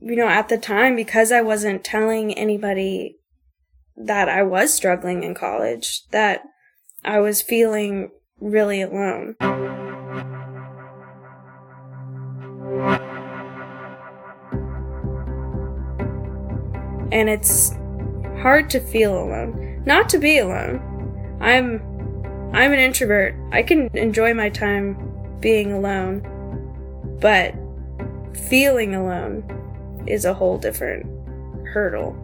you know, at the time, because I wasn't telling anybody that I was struggling in college, that I was feeling really alone. And it's hard to feel alone. Not to be alone. I'm I'm an introvert. I can enjoy my time being alone. But feeling alone is a whole different hurdle.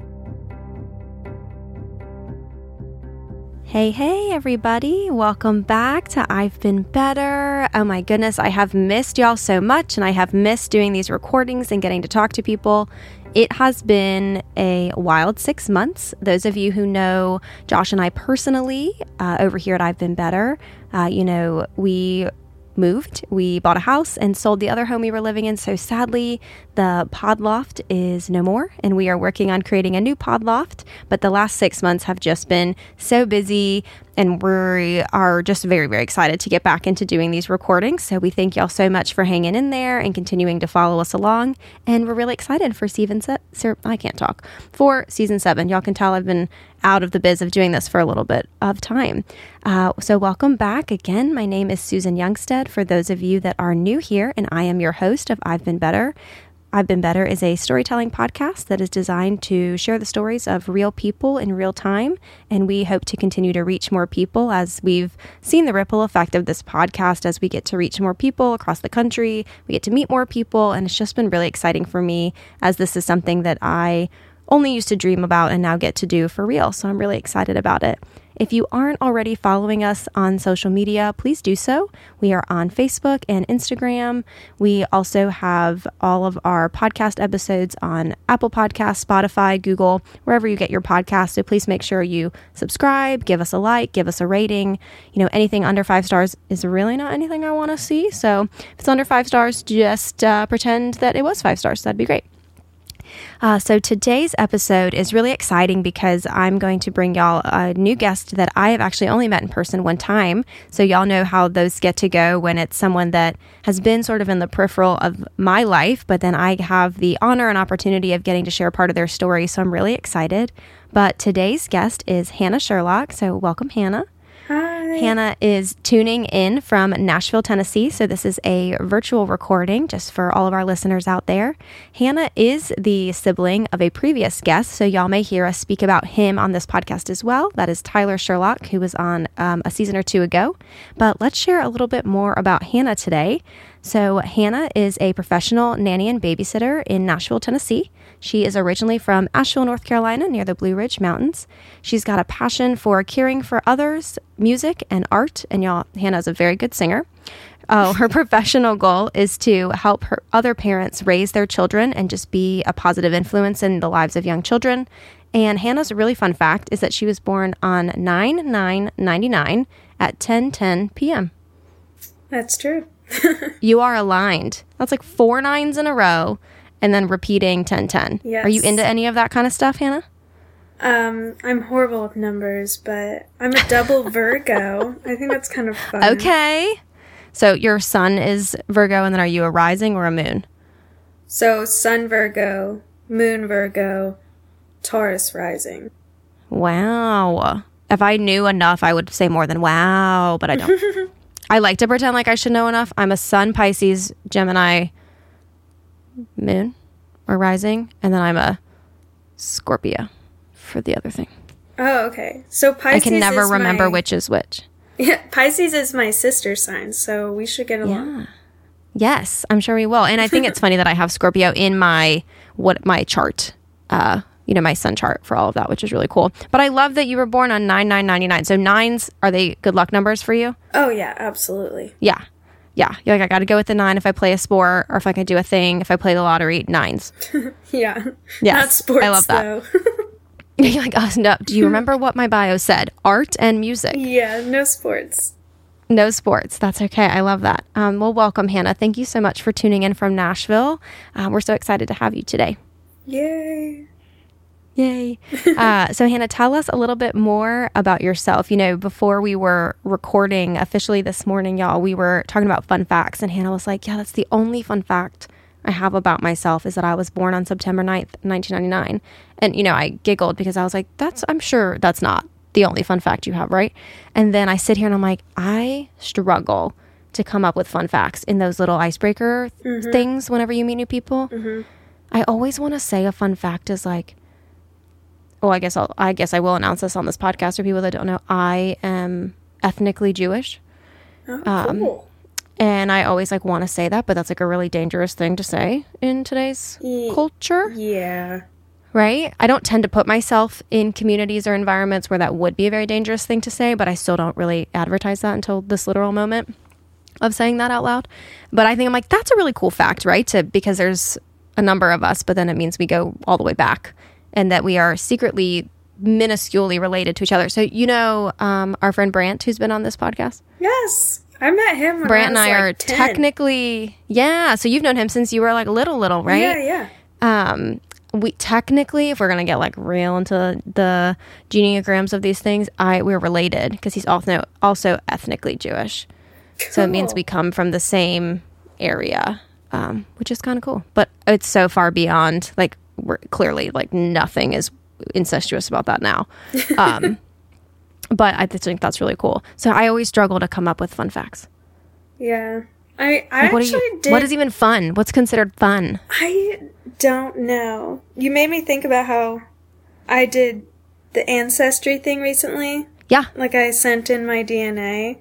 Hey, hey, everybody. Welcome back to I've Been Better. Oh my goodness, I have missed y'all so much, and I have missed doing these recordings and getting to talk to people. It has been a wild six months. Those of you who know Josh and I personally uh, over here at I've Been Better, uh, you know, we moved. We bought a house and sold the other home we were living in. So sadly, the pod loft is no more, and we are working on creating a new pod loft. But the last six months have just been so busy, and we are just very, very excited to get back into doing these recordings. So we thank y'all so much for hanging in there and continuing to follow us along. And we're really excited for season se- I can't talk for season seven. Y'all can tell I've been out of the biz of doing this for a little bit of time. Uh, so welcome back again. My name is Susan Youngstead. For those of you that are new here, and I am your host of I've Been Better. I've Been Better is a storytelling podcast that is designed to share the stories of real people in real time. And we hope to continue to reach more people as we've seen the ripple effect of this podcast as we get to reach more people across the country. We get to meet more people. And it's just been really exciting for me as this is something that I only used to dream about and now get to do for real. So I'm really excited about it. If you aren't already following us on social media, please do so. We are on Facebook and Instagram. We also have all of our podcast episodes on Apple Podcasts, Spotify, Google, wherever you get your podcast. So please make sure you subscribe, give us a like, give us a rating. You know, anything under five stars is really not anything I want to see. So if it's under five stars, just uh, pretend that it was five stars. That'd be great. Uh, so today's episode is really exciting because I'm going to bring y'all a new guest that I have actually only met in person one time. So y'all know how those get to go when it's someone that has been sort of in the peripheral of my life, but then I have the honor and opportunity of getting to share part of their story. So I'm really excited. But today's guest is Hannah Sherlock. So welcome, Hannah. Hi. Hannah is tuning in from Nashville, Tennessee. So, this is a virtual recording just for all of our listeners out there. Hannah is the sibling of a previous guest. So, y'all may hear us speak about him on this podcast as well. That is Tyler Sherlock, who was on um, a season or two ago. But let's share a little bit more about Hannah today. So, Hannah is a professional nanny and babysitter in Nashville, Tennessee. She is originally from Asheville, North Carolina, near the Blue Ridge Mountains. She's got a passion for caring for others, music, and art. And y'all, Hannah's a very good singer. Oh, her professional goal is to help her other parents raise their children and just be a positive influence in the lives of young children. And Hannah's really fun fact is that she was born on 9 9 99 at 10 10 p.m. That's true. you are aligned. That's like four nines in a row and then repeating 1010. Yes. Are you into any of that kind of stuff, Hannah? Um, I'm horrible with numbers, but I'm a double Virgo. I think that's kind of fun. Okay. So your sun is Virgo, and then are you a rising or a moon? So sun Virgo, moon Virgo, Taurus rising. Wow. If I knew enough, I would say more than wow, but I don't. I like to pretend like I should know enough. I'm a sun, Pisces, Gemini, moon or rising, and then I'm a Scorpio for the other thing. Oh, okay. So Pisces. I can never remember my, which is which. Yeah, Pisces is my sister sign, so we should get along. Yeah. Yes, I'm sure we will. And I think it's funny that I have Scorpio in my what my chart. Uh, you know, my sun chart for all of that, which is really cool. But I love that you were born on 9999. So nines are they good luck numbers for you? Oh yeah, absolutely. Yeah yeah, you're like, I got to go with the nine if I play a sport or if I can do a thing. If I play the lottery, nines. yeah. Yeah. Not sports. I love that. you're like, oh, no. Do you remember what my bio said? Art and music. Yeah, no sports. No sports. That's okay. I love that. Um, well, welcome, Hannah. Thank you so much for tuning in from Nashville. Uh, we're so excited to have you today. Yay. Yay. Uh, so, Hannah, tell us a little bit more about yourself. You know, before we were recording officially this morning, y'all, we were talking about fun facts, and Hannah was like, Yeah, that's the only fun fact I have about myself is that I was born on September 9th, 1999. And, you know, I giggled because I was like, that's, I'm sure that's not the only fun fact you have, right? And then I sit here and I'm like, I struggle to come up with fun facts in those little icebreaker things whenever you meet new people. I always want to say a fun fact is like, oh, I guess I'll, I guess I will announce this on this podcast for people that don't know. I am ethnically Jewish. Oh, Um, cool. And I always like want to say that, but that's like a really dangerous thing to say in today's culture, Yeah. right? I don't tend to put myself in communities or environments where that would be a very dangerous thing to say, but I still don't really advertise that until this literal moment of saying that out loud. But I think I'm like, that's a really cool fact, right? To because there's a number of us, but then it means we go all the way back and that we are secretly minusculely related to each other. So you know um, our friend Brant, who's been on this podcast? Yes. I met him Brant and I, was, are 10. technically, yeah. So you've known him since you were like little, little, right? Yeah, yeah. Um, we technically, if we're gonna get like real into the genograms of these things, I we're related because he's also also ethnically Jewish. So it means we come from the same area, um, which is kind of cool. But it's so far beyond like we're clearly like nothing is incestuous about that now. Um, but I just think that's really cool. So I always struggle to come up with fun facts. Yeah. I I Like, what, actually you, did what is even fun? What's considered fun? I don't know. You made me think about how I did the ancestry thing recently. Yeah, Like I sent in my DNA.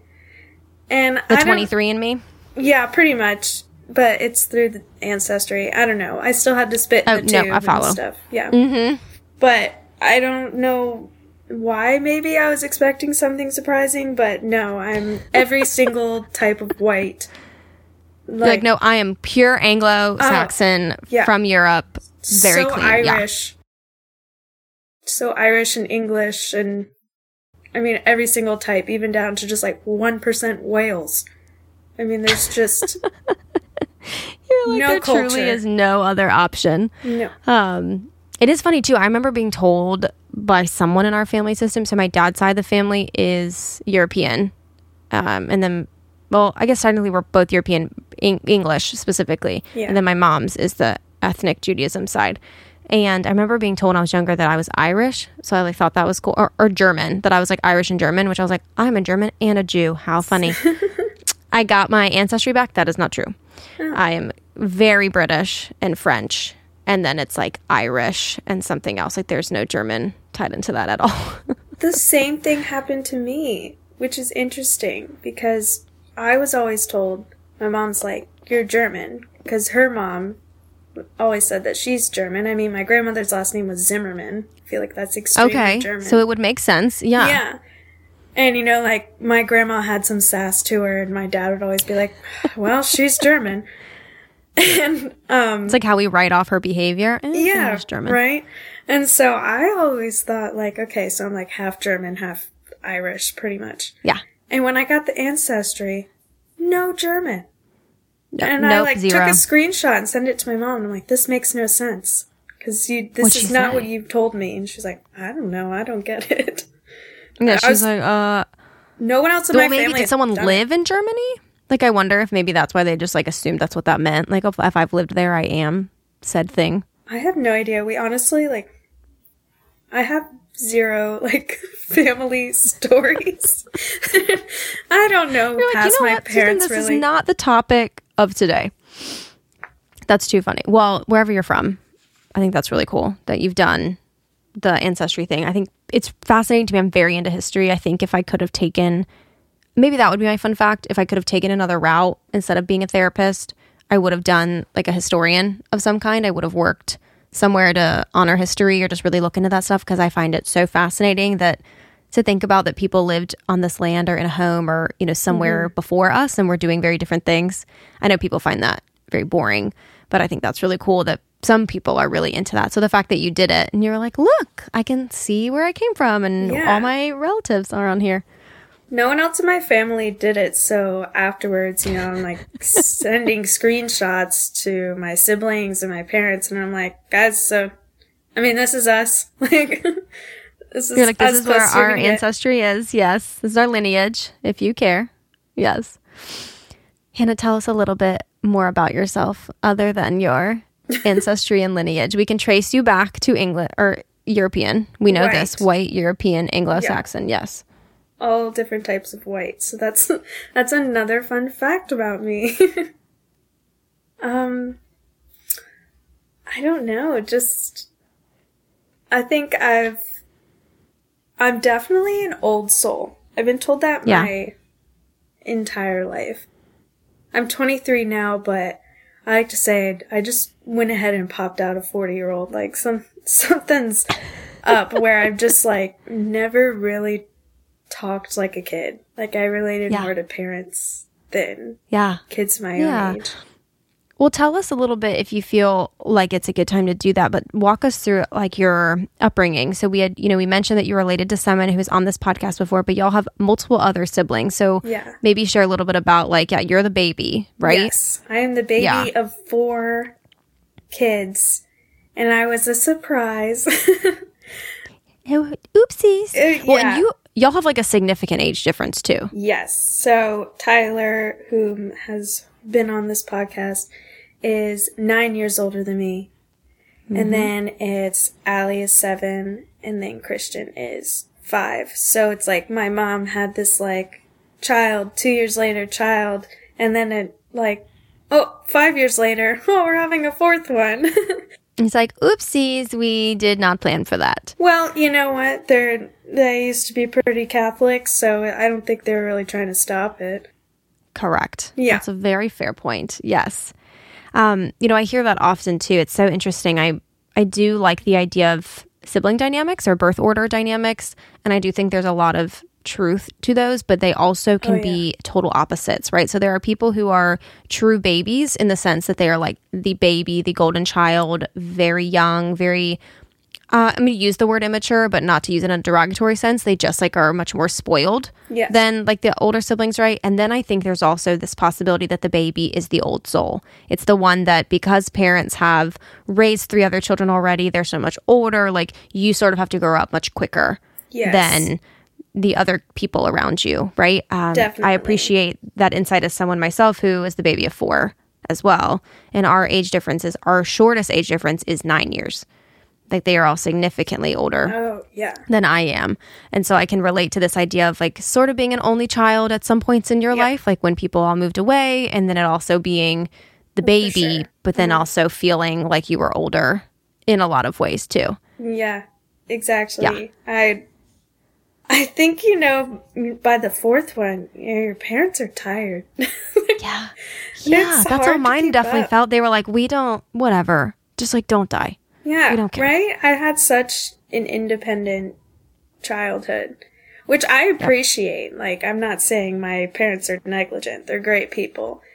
And the I don't- 23 and me. Yeah, pretty much. But it's through the ancestry. I don't know. I still had to spit in Oh, the no, tube I follow. and stuff. Yeah. Mm-hmm. But I don't know why maybe I was expecting something surprising, but no, I'm every single type of white. Like, like, no, I am pure Anglo-Saxon yeah. from Europe. Very so clean. Yeah. Irish. So Irish and English and I mean every single type, even down to just like one percent Wales. I mean there's just You're like, No there truly is no other option. no Um, it is funny too. I remember being told by someone in our family system. So my dad's side of the family is European, um, and then, well, I guess technically we're both European, Eng- English specifically, Yeah. and then my mom's is the ethnic Judaism side. And I remember being told when I was younger that I was Irish, so I like thought that was cool, or, or German, that I was like Irish and German, which I was like, I'm a German and a Jew. How funny! I got my ancestry back. That is not true. I am very British and French, and then it's like Irish and something else. Like there's no German tied into that at all. the same thing happened to me, which is interesting because I was always told my mom's like you're German because her mom always said that she's German. I mean, my grandmother's last name was Zimmerman. I feel like that's extremely okay, German. so it would make sense. Yeah. Yeah. And you know, like my grandma had some sass to her, and my dad would always be like, "Well, she's German," and um, It's like how we write off her behavior. Eh, yeah, German. right. And so I always thought, like, okay, so I'm like half German, half Irish, pretty much. Yeah. And when I got the ancestry, no German, No, and I like zero. took a screenshot and sent it to my mom. And I'm like, this makes no sense because you this What'd is not say? what you told me. And she's like, I don't know, I don't get it. Yeah, she's was- like, uh, No one else in well, my maybe family. did someone done it. live in Germany? Like, I wonder if maybe that's why they just like assumed that's what that meant. Like, if, if I've lived there, I am said thing. I have no idea. We honestly like I have zero like family stories. I don't know You're like, you know my what, Susan, this really. is not the topic of today. That's too funny. Well, wherever you're from, I think that's really cool that you've done the ancestry thing. I think it's fascinating to me. I'm very into history. I think if I could have taken, maybe that would be my fun fact. If I could have taken another route instead of being a therapist, I would have done like a historian of some kind. I would have worked somewhere to honor history or just really look into that stuff because I find it so fascinating that to think about that people lived on this land or in a home or you know somewhere mm-hmm. before us and we're doing very different things. I know people find that very boring, but I think that's really cool that some people are really into that. So the fact that you did it and you were like, "Look, I can see where I came from and Yeah. all my relatives are on here." No one else in my family did it, so afterwards, you know, I'm like sending screenshots to my siblings and my parents, and I'm like, guys, so I mean, this is us. Like, this is You're like, "This is where you're our gonna get." ancestry is." Yes, this is our lineage if you care. Yes. Hannah, tell us a little bit more about yourself other than your ancestry and lineage. We can trace you back to England or European. We know this white European Anglo-Saxon. Yes. all different types of white. So that's that's another fun fact about me. um I don't know, just I think I've I'm definitely an old soul. I've been told that Yeah. my entire life. I'm 23 now, but I like to say I just went ahead and popped out a 40 year old. Like some something's up where I've just like never really talked like a kid. Like I related Yeah. more to parents than Yeah. kids my Yeah. own age. Well, tell us a little bit if you feel like it's a good time to do that, but walk us through like your upbringing. So we had, you know, we mentioned that you're related to someone who's on this podcast before, but y'all have multiple other siblings. So Yeah. maybe share a little bit about like, yeah, you're the baby, right? Yes. I am the baby Yeah. of four kids. And I was a surprise. Oh, Oopsies. Uh, Well, and you y'all have like a significant age difference too. yes. So Tyler, who has been on this podcast, is nine years older than me. And mm-hmm. then it's Allie is seven, and then Christian is five. So it's like my mom had this like child, two years later, child, and then it like, oh, five years later, oh, we're having a fourth one. It's like, oopsies, we did not plan for that. well, you know what? They're they used to be pretty Catholic, so I don't think they were really trying to stop it. Correct. Yeah. That's a very fair point. Yes. Um, you know, I hear that often too. It's so interesting. I I do like the idea of sibling dynamics or birth order dynamics, and I do think there's a lot of truth to those, but they also can Oh, yeah. be total opposites, right? So there are people who are true babies in the sense that they are like the baby, the golden child, very young, very uh, I'm going to use the word immature, but not to use it in a derogatory sense. They just like are much more spoiled Yes. than like the older siblings, right? And then I think there's also this possibility that the baby is the old soul. It's the one that because parents have raised three other children already, they're so much older. Like you sort of have to grow up much quicker Yes. than the other people around you, right? Um, I appreciate that insight as someone myself who is the baby of four as well. And our age differences, our shortest age difference is nine years. Like they are all significantly older Oh yeah. than I am. And so I can relate to this idea of like sort of being an only child at some points in your Yeah. life, like when people all moved away, and then it also being the baby, sure. Mm-hmm. but then also feeling like you were older in a lot of ways too. Yeah, exactly. Yeah. I I think you know by the fourth one, you know, your parents are tired. Yeah. Yeah. It's That's how mine definitely up. felt. They were like, we don't, whatever. Just like, don't die. Yeah, We don't care. right? I had such an independent childhood, which I appreciate. Like I'm not saying my parents are negligent. They're great people.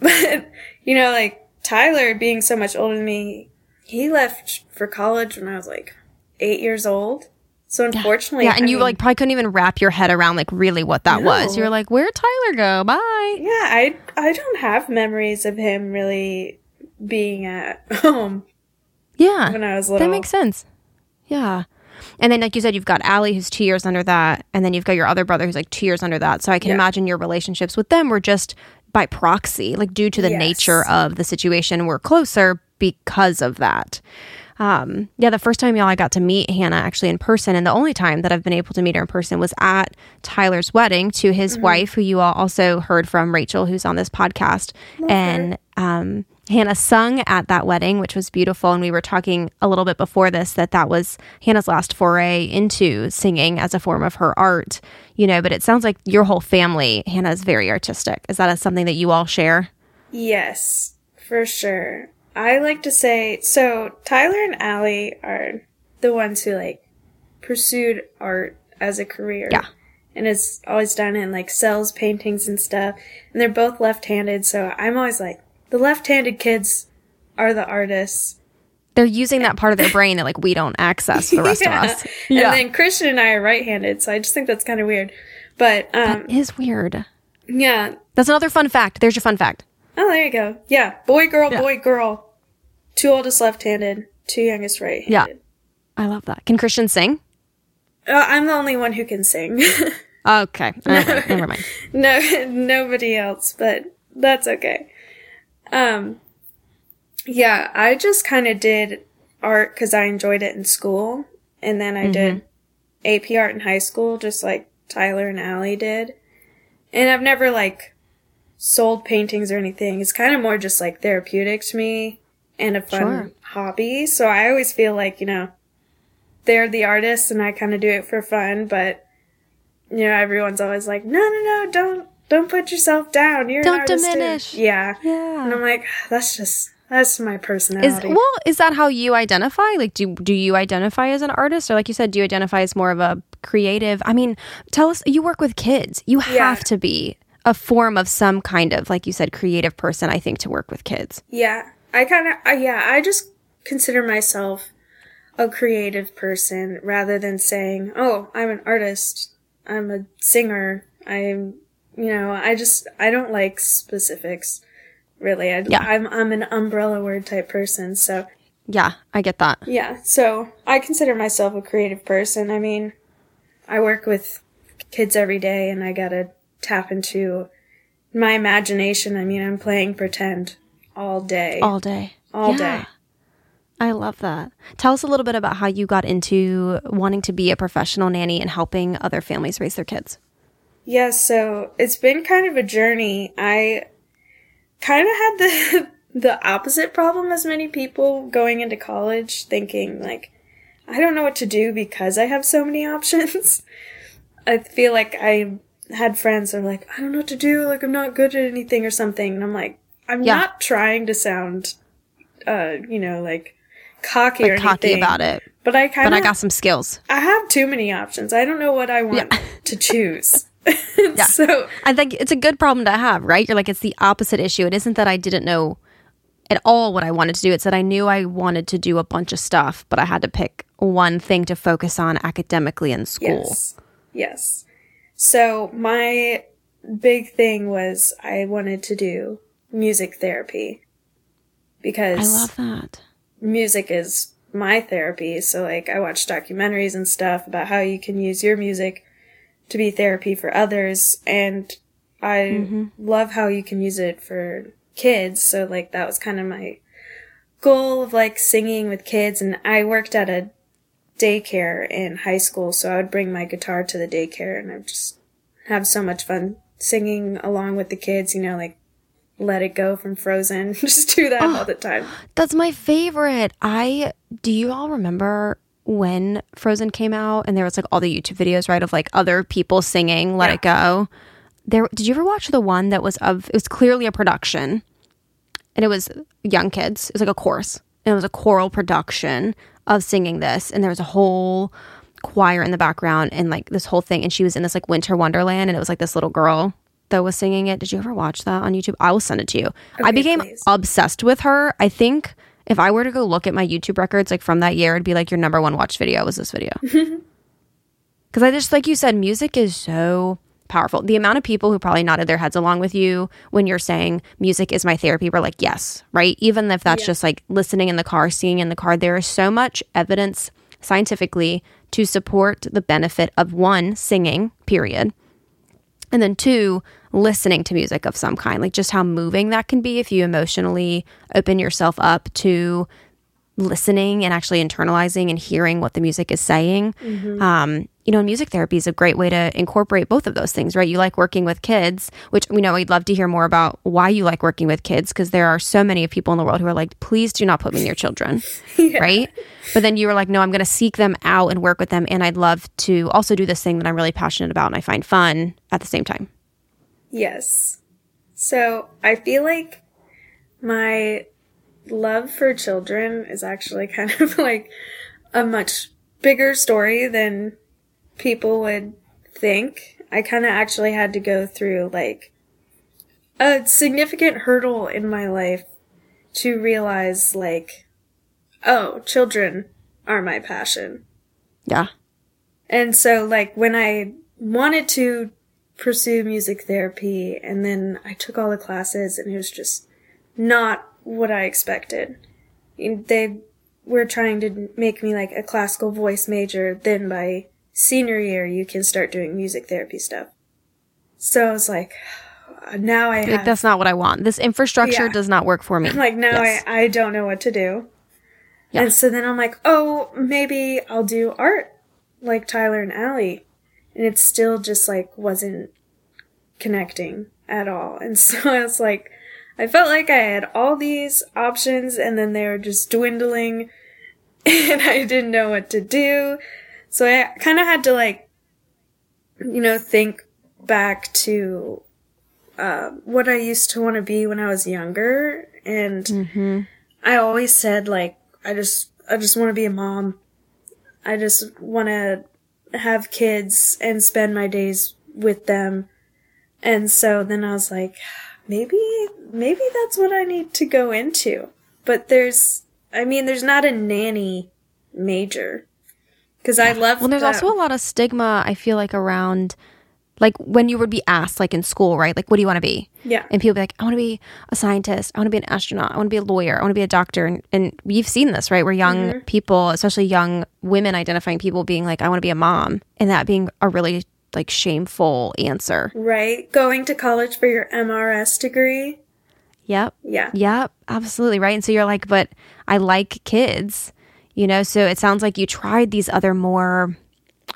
But you know, like Tyler being so much older than me, he left for college when I was like 8 years old. So unfortunately, yeah. And I you mean- like probably couldn't even wrap your head around like really what that was. You were like, where'd Tyler go? Bye. Yeah, I I don't have memories of him really being at home Yeah. when I was little. That makes sense. Yeah. And then, like you said, you've got Allie, who's two years under that. And then you've got your other brother, who's like two years under that. So I can Yeah. imagine your relationships with them were just by proxy, like due to the Yes. nature of the situation, we're closer because of that. Um, yeah, the first time y'all I got to meet Hannah actually in person, and the only time that I've been able to meet her in person was at Tyler's wedding to his wife, who you all also heard from, Rachel, who's on this podcast. And um, Hannah sung at that wedding, which was beautiful. And we were talking a little bit before this that that was Hannah's last foray into singing as a form of her art, you know. But it sounds like your whole family, Hannah, is very artistic. Is that something that you all share? Yes, for sure. I like to say so. Tyler and Allie are the ones who like pursued art as a career. Yeah. And it's always done and like sells paintings and stuff. And they're both left-handed, so I'm always like the left-handed kids are the artists. They're using that part of their brain that like we don't access the rest of us. And then Christian and I are right-handed, so I just think that's kind of weird. But um, It is weird. yeah. That's another fun fact. There's your fun fact. Oh, there you go. Yeah, boy, girl, boy, girl. Two oldest left-handed, two youngest right-handed. Yeah. I love that. Can Christian sing? Uh, I'm the only one who can sing. Okay. Okay. Never mind. no, nobody else. But That's okay. Um, yeah, I just kind of did art because I enjoyed it in school. And then I mm-hmm. did AP art in high school, just like Tyler and Allie did. And I've never like sold paintings or anything. It's kind of more just like therapeutic to me and a fun sure. hobby. So I always feel like, you know, they're the artists and I kind of do it for fun, but you know, everyone's always like, no, no, no, don't, don't put yourself down. You're don't diminish. Too. Yeah. Yeah. And I'm like, that's just, that's my personality. Is, well, is that how you identify? Like, do do you identify as an artist, or like you said, do you identify as more of a creative? I mean, tell us. You work with kids. You have yeah. to be a form of some kind of, like you said, creative person. I think to work with kids. Yeah, I kind of. Uh, yeah, I just consider myself a creative person rather than saying, "Oh, I'm an artist. I'm a singer. I'm." You know, I just I don't like specifics really. I, yeah. I'm, I'm an umbrella word type person. So, yeah, I get that. Yeah. So, I consider myself a creative person. I mean, I work with kids every day and I gotta tap into my imagination. I mean, I'm playing pretend all day. All day. All yeah. day. I love that. Tell us a little bit about how you got into wanting to be a professional nanny and helping other families raise their kids. Yeah, so it's been kind of a journey. I kind of had the the opposite problem as many people going into college thinking like I don't know what to do because I have so many options. I feel like I had friends that were like, I don't know what to do, like I'm not good at anything or something. And I'm like, I'm yeah. not trying to sound uh, you know, like cocky like or cocky anything. about it. But I kind of But I got some skills. I have too many options. I don't know what I want yeah. to choose. yeah. So I think it's a good problem to have, right? You're like, it's the opposite issue. It isn't that I didn't know at all what I wanted to do. It's that I knew I wanted to do a bunch of stuff, but I had to pick one thing to focus on academically in school. Yes. Yes. So my big thing was I wanted to do music therapy because I love that. Music is my therapy. So like I watch documentaries and stuff about how you can use your music to be therapy for others. And I mm-hmm. love how you can use it for kids. So like that was kind of my goal of like singing with kids. And I worked at a daycare in high school. So I would bring my guitar to the daycare and I would just have so much fun singing along with the kids, you know, like let it go from Frozen. just do that oh, all the oh, time. That's my favorite. I do you all remember when Frozen came out and there was like all the YouTube videos, right, of like other people singing Let yeah. It Go. There did you ever watch the one that was of it was clearly a production and it was young kids. It was like a chorus. And it was a choral production of singing this and there was a whole choir in the background and like this whole thing and she was in this like winter wonderland and it was like this little girl that was singing it. Did you ever watch that on YouTube? I will send it to you. Okay, I became please. obsessed with her. I think if I were to go look at my YouTube records like from that year, it'd be like your number one watch video was this video. Because I just, like you said, music is so powerful. The amount of people who probably nodded their heads along with you when you're saying music is my therapy were like, yes, right? Even if that's yeah. just like listening in the car, seeing in the car, there is so much evidence scientifically to support the benefit of one, singing, period. And then two, listening to music of some kind, like just how moving that can be if you emotionally open yourself up to listening and actually internalizing and hearing what the music is saying. Mm-hmm. Um, you know, music therapy is a great way to incorporate both of those things, right? You like working with kids, which we know we'd love to hear more about why you like working with kids because there are so many of people in the world who are like, please do not put me near children, yeah. right? But then you were like, no, I'm going to seek them out and work with them. And I'd love to also do this thing that I'm really passionate about and I find fun at the same time. Yes. So I feel like my love for children is actually kind of like a much bigger story than people would think. I kind of actually had to go through like a significant hurdle in my life to realize like, oh, children are my passion. Yeah. And so like when I wanted to pursue music therapy and then I took all the classes and it was just not what I expected. They were trying to make me like a classical voice major, then by senior year you can start doing music therapy stuff. So I was like, now I Like, have. that's not what I want. This infrastructure Yeah. does not work for me. I'm like, now Yes. I, I don't know what to do. Yeah. And so then I'm like, oh, maybe I'll do art like Tyler and Allie. And it still just like wasn't connecting at all. And so I was like, I felt like I had all these options and then they were just dwindling and I didn't know what to do. So I kind of had to like, you know, think back to uh, what I used to want to be when I was younger. And Mm-hmm. I always said like I just I just want to be a mom. I just want to have kids and spend my days with them. And so then I was like maybe maybe that's what I need to go into. But there's I mean there's not a nanny major cuz I love Well, there's also a lot of stigma, I feel like, around like when you would be asked, like in school, right? Like, what do you want to be? yeah. And people be like, I want to be a scientist. I want to be an astronaut. I want to be a lawyer. I want to be a doctor. And, and we've seen this, right? Where young mm-hmm. people, especially young women identifying people, being like, I want to be a mom. And that being a really like shameful answer. Right? Going to college for your MRS degree? Yep. Yeah. Yep. Absolutely. Right. And so you're like, but I like kids, you know? So it sounds like you tried these other more,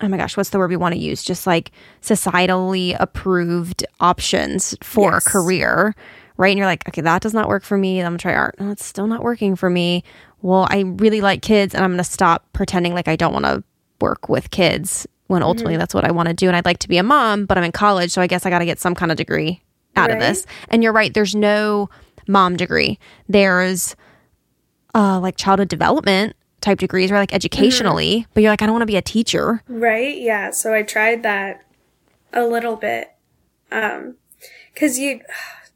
oh my gosh, what's the word we want to use? Just like societally approved options for Yes. a career. Right. And you're like, okay, that does not work for me. I'm going to try art. No, it's still not working for me. Well, I really like kids and I'm going to stop pretending like I don't want to work with kids when ultimately that's what I want to do. And I'd like to be a mom, but I'm in college. So I guess I got to get some kind of degree out of this. And you're right. There's no mom degree. There's uh, like childhood development type degrees or like educationally, but you're like, I don't want to be a teacher. Right? Yeah. So I tried that a little bit. Um, cause you,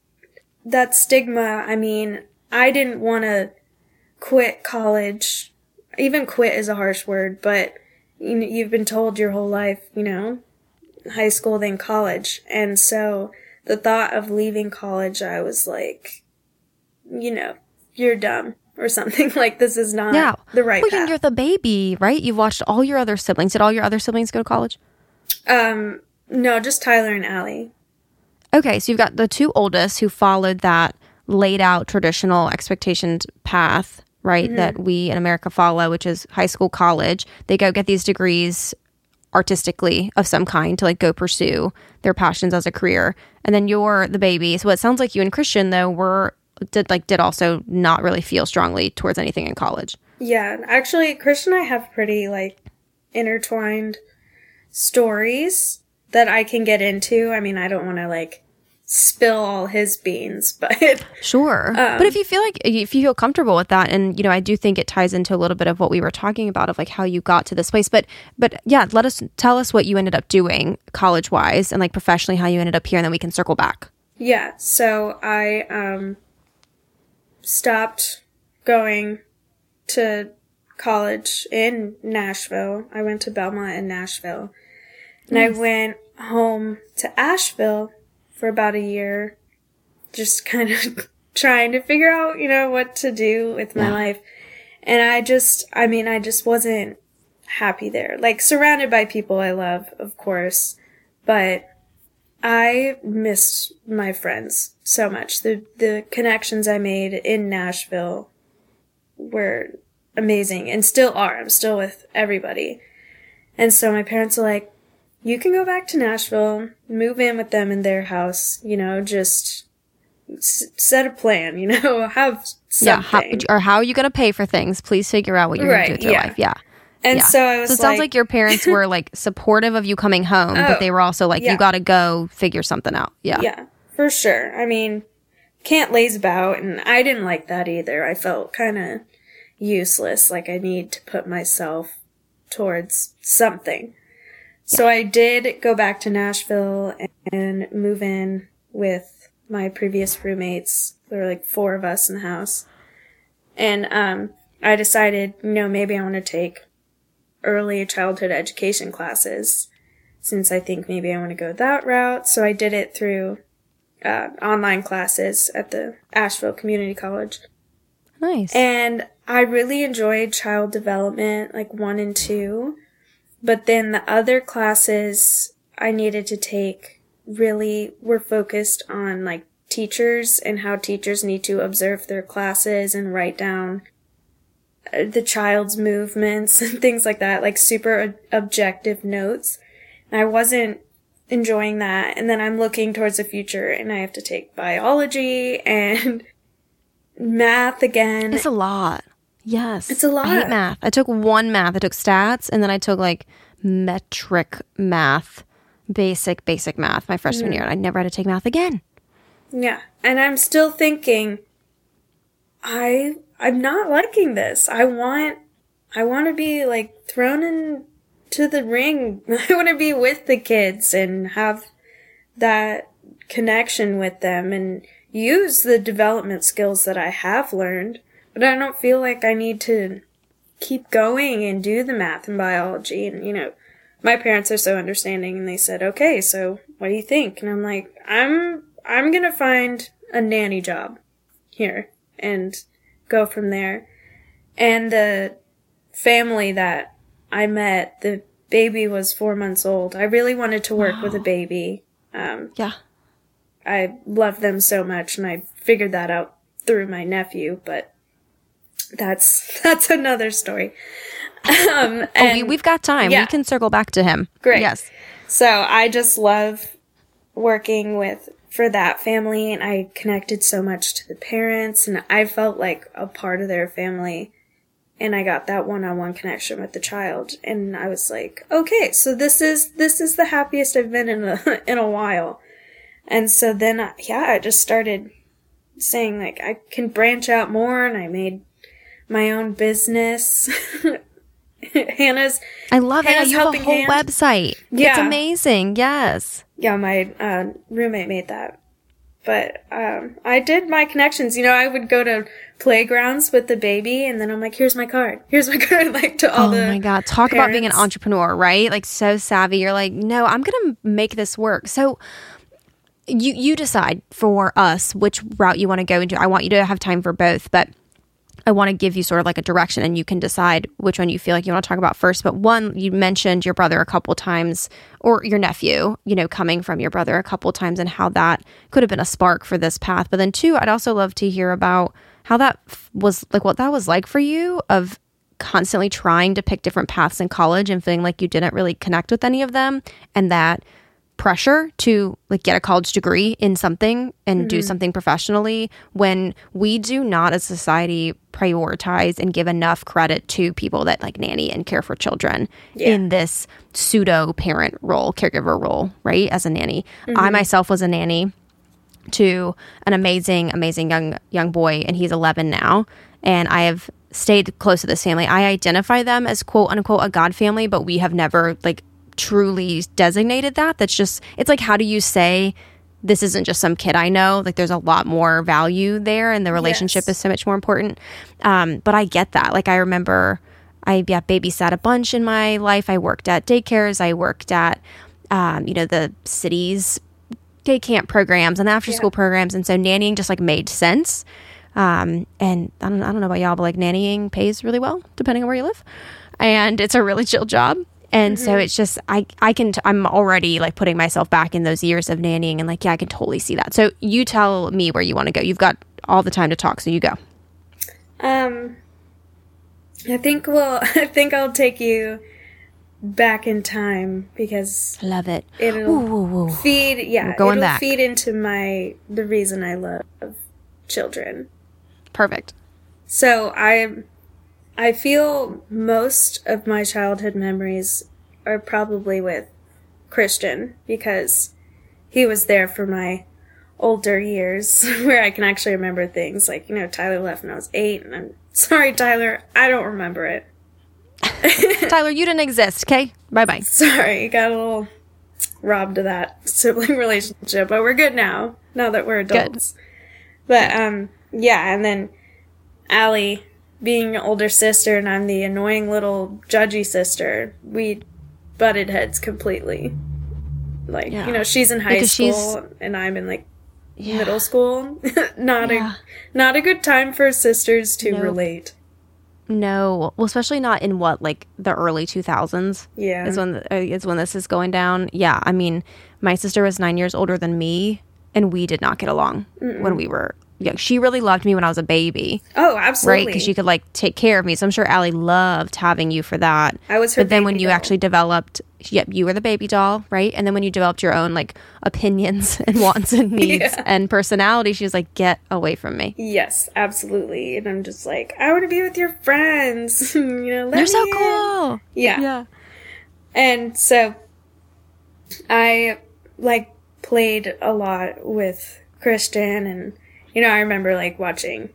that stigma, I mean, I didn't want to quit college. Even quit is a harsh word, but you know, you've been told your whole life, you know, high school, then college. And so the thought of leaving college, I was like, you know, you're dumb or something. like this is not Yeah. the right Well, path. you're the baby, right? You've watched all your other siblings. Did all your other siblings go to college? Um, no, just Tyler and Allie. Okay, so you've got the two oldest who followed that laid out traditional expectations path, right? That we in America follow, which is high school, college. They go get these degrees artistically of some kind to like go pursue their passions as a career. And then you're the baby. So it sounds like you and Christian though were did like did also not really feel strongly towards anything in college. Yeah, actually, Christian and I have pretty like intertwined stories that I can get into. I mean, I don't want to like spill all his beans, but Sure. but if you feel like if you feel comfortable with that and you know, I do think it ties into a little bit of what we were talking about of like how you got to this place. But but yeah, let us tell us what you ended up doing college wise and like professionally how you ended up here and then we can circle back. yeah. So I um stopped going to college in Nashville. I went to Belmont in Nashville. And I went home to Asheville for about a year, just kind of trying to figure out, you know, what to do with my life. And I just, I mean, I just wasn't happy there. Like, surrounded by people I love, of course, but I missed my friends so much. The, the connections I made in Nashville were amazing and still are. I'm still with everybody. And so my parents are like, you can go back to Nashville, move in with them in their house, you know, just s- set a plan, you know, have Yeah. How, something. or how are you going to pay for things? Please figure out what you're going to do with your yeah. life. Yeah. And yeah. so I was So it sounds like, your parents were like supportive of you coming home, but Oh, they were also like, yeah. you got to go figure something out. Yeah. yeah, for sure. I mean, can't laze about, and I didn't like that either. I felt kind of useless, like I need to put myself towards something. So I did go back to Nashville and move in with my previous roommates. There were like four of us in the house. And um, I decided, you know, maybe I want to take early childhood education classes since I think maybe I want to go that route. So I did it through uh, online classes at the Asheville Community College. Nice. And I really enjoyed child development, like one and two. But then the other classes I needed to take really were focused on like teachers and how teachers need to observe their classes and write down the child's movements and things like that, like super objective notes. And I wasn't enjoying that. And then I'm looking towards the future and I have to take biology and math again. It's a lot. Yes. It's a lot. I hate math. I took one math. I took stats and then I took like metric math, basic, basic math my freshman mm. year. And I never had to take math again. Yeah. And I'm still thinking, I, I'm not liking this. I want, I want to be like thrown into the ring. I want to be with the kids and have that connection with them and use the development skills that I have learned. But I don't feel like I need to keep going and do the math and biology. And, you know, my parents are so understanding and they said, okay, so what do you think? And I'm like, I'm I'm gonna find a nanny job here and go from there. And the family that I met, the baby was four months old. I really wanted to work wow. with a baby. Um, yeah. I love them so much, and I figured that out through my nephew. But that's that's another story. Um, oh, we, we've got time. Yeah. We can circle back to him. Great. Yes. So I just love working with for that family and I connected so much to the parents and I felt like a part of their family and I got that one-on-one connection with the child and I was like, okay, so this is this is the happiest I've been in a in a while. And so then I, yeah, I just started saying like I can branch out more and I made my own business. Hannah's I love Hannah's it. You have a whole hand. website. Yeah. It's amazing. Yes. Yeah, my uh, roommate made that. But um, I did my connections. You know, I would go to playgrounds with the baby, and then I'm like, "Here's my card. Here's my card." Like to all oh the. Oh my god! Talk parents. about being an entrepreneur, right? Like so savvy. You're like, no, I'm gonna make this work. So you you decide for us which route you want to go into. I want you to have time for both, but I want to give you sort of like a direction and you can decide which one you feel like you want to talk about first. But one, you mentioned your brother a couple times or your nephew, you know, coming from your brother a couple times and how that could have been a spark for this path. But then two, I'd also love to hear about how that was like what that was like for you of constantly trying to pick different paths in college and feeling like you didn't really connect with any of them and that pressure to like get a college degree in something and mm-hmm. do something professionally when we do not as a society prioritize and give enough credit to people that like nanny and care for children yeah. in this pseudo parent role caregiver role right as a nanny mm-hmm. i myself was a nanny to an amazing amazing young young boy and he's 11 now and i have stayed close to this family i identify them as quote unquote a god family but we have never like truly designated that. That's just, it's like, how do you say, this isn't just some kid I know. Like there's a lot more value there, and the relationship yes. is so much more important. Um, but I get that. Like I remember, I yeah, babysat a bunch in my life. I worked at daycares. I worked at, um, you know, the city's day camp programs and after school yeah. programs, and so nannying just like made sense. Um, and I don't, I don't know about y'all, but like nannying pays really well depending on where you live, and it's a really chill job. And mm-hmm. so it's just I I can t- I'm already like putting myself back in those years of nannying and like yeah I can totally see that. So you tell me where you want to go. You've got all the time to talk, so you go. Um I think well I think I'll take you back in time because I love it. It'll ooh, ooh, ooh. feed yeah, going it'll back. feed into my the reason I love children. Perfect. So I I feel most of my childhood memories are probably with Christian because he was there for my older years where I can actually remember things. Like, you know, Tyler left when I was eight, and I'm sorry, Tyler, I don't remember it. Tyler, you didn't exist, okay? Bye bye. Sorry, got a little robbed of that sibling relationship, but we're good now, now that we're adults. Good. But, um, yeah, and then Allie being an older sister and I'm the annoying little judgy sister, we butted heads completely. Like, yeah. you know, she's in high because school and I'm in like yeah. middle school. not yeah. a not a good time for sisters to relate. No, well, especially not in what like the early two thousands. Yeah, is when the, uh, is when this is going down. Yeah, I mean, My sister was nine years older than me, and we did not get along when we were young. She really loved me when I was a baby, Oh, absolutely. right? Because she could like take care of me. So I'm sure Allie loved having you for that. I was her But then when you doll. actually developed, yep, you were the baby doll, right? And then when you developed your own like opinions and wants and needs Yeah. and personality, she was like, "Get away from me." Yes, absolutely. And I'm just like, I want to be with your friends. you know, let You're so in. cool. Yeah. Yeah. And so I like played a lot with Christian and you know, I remember like watching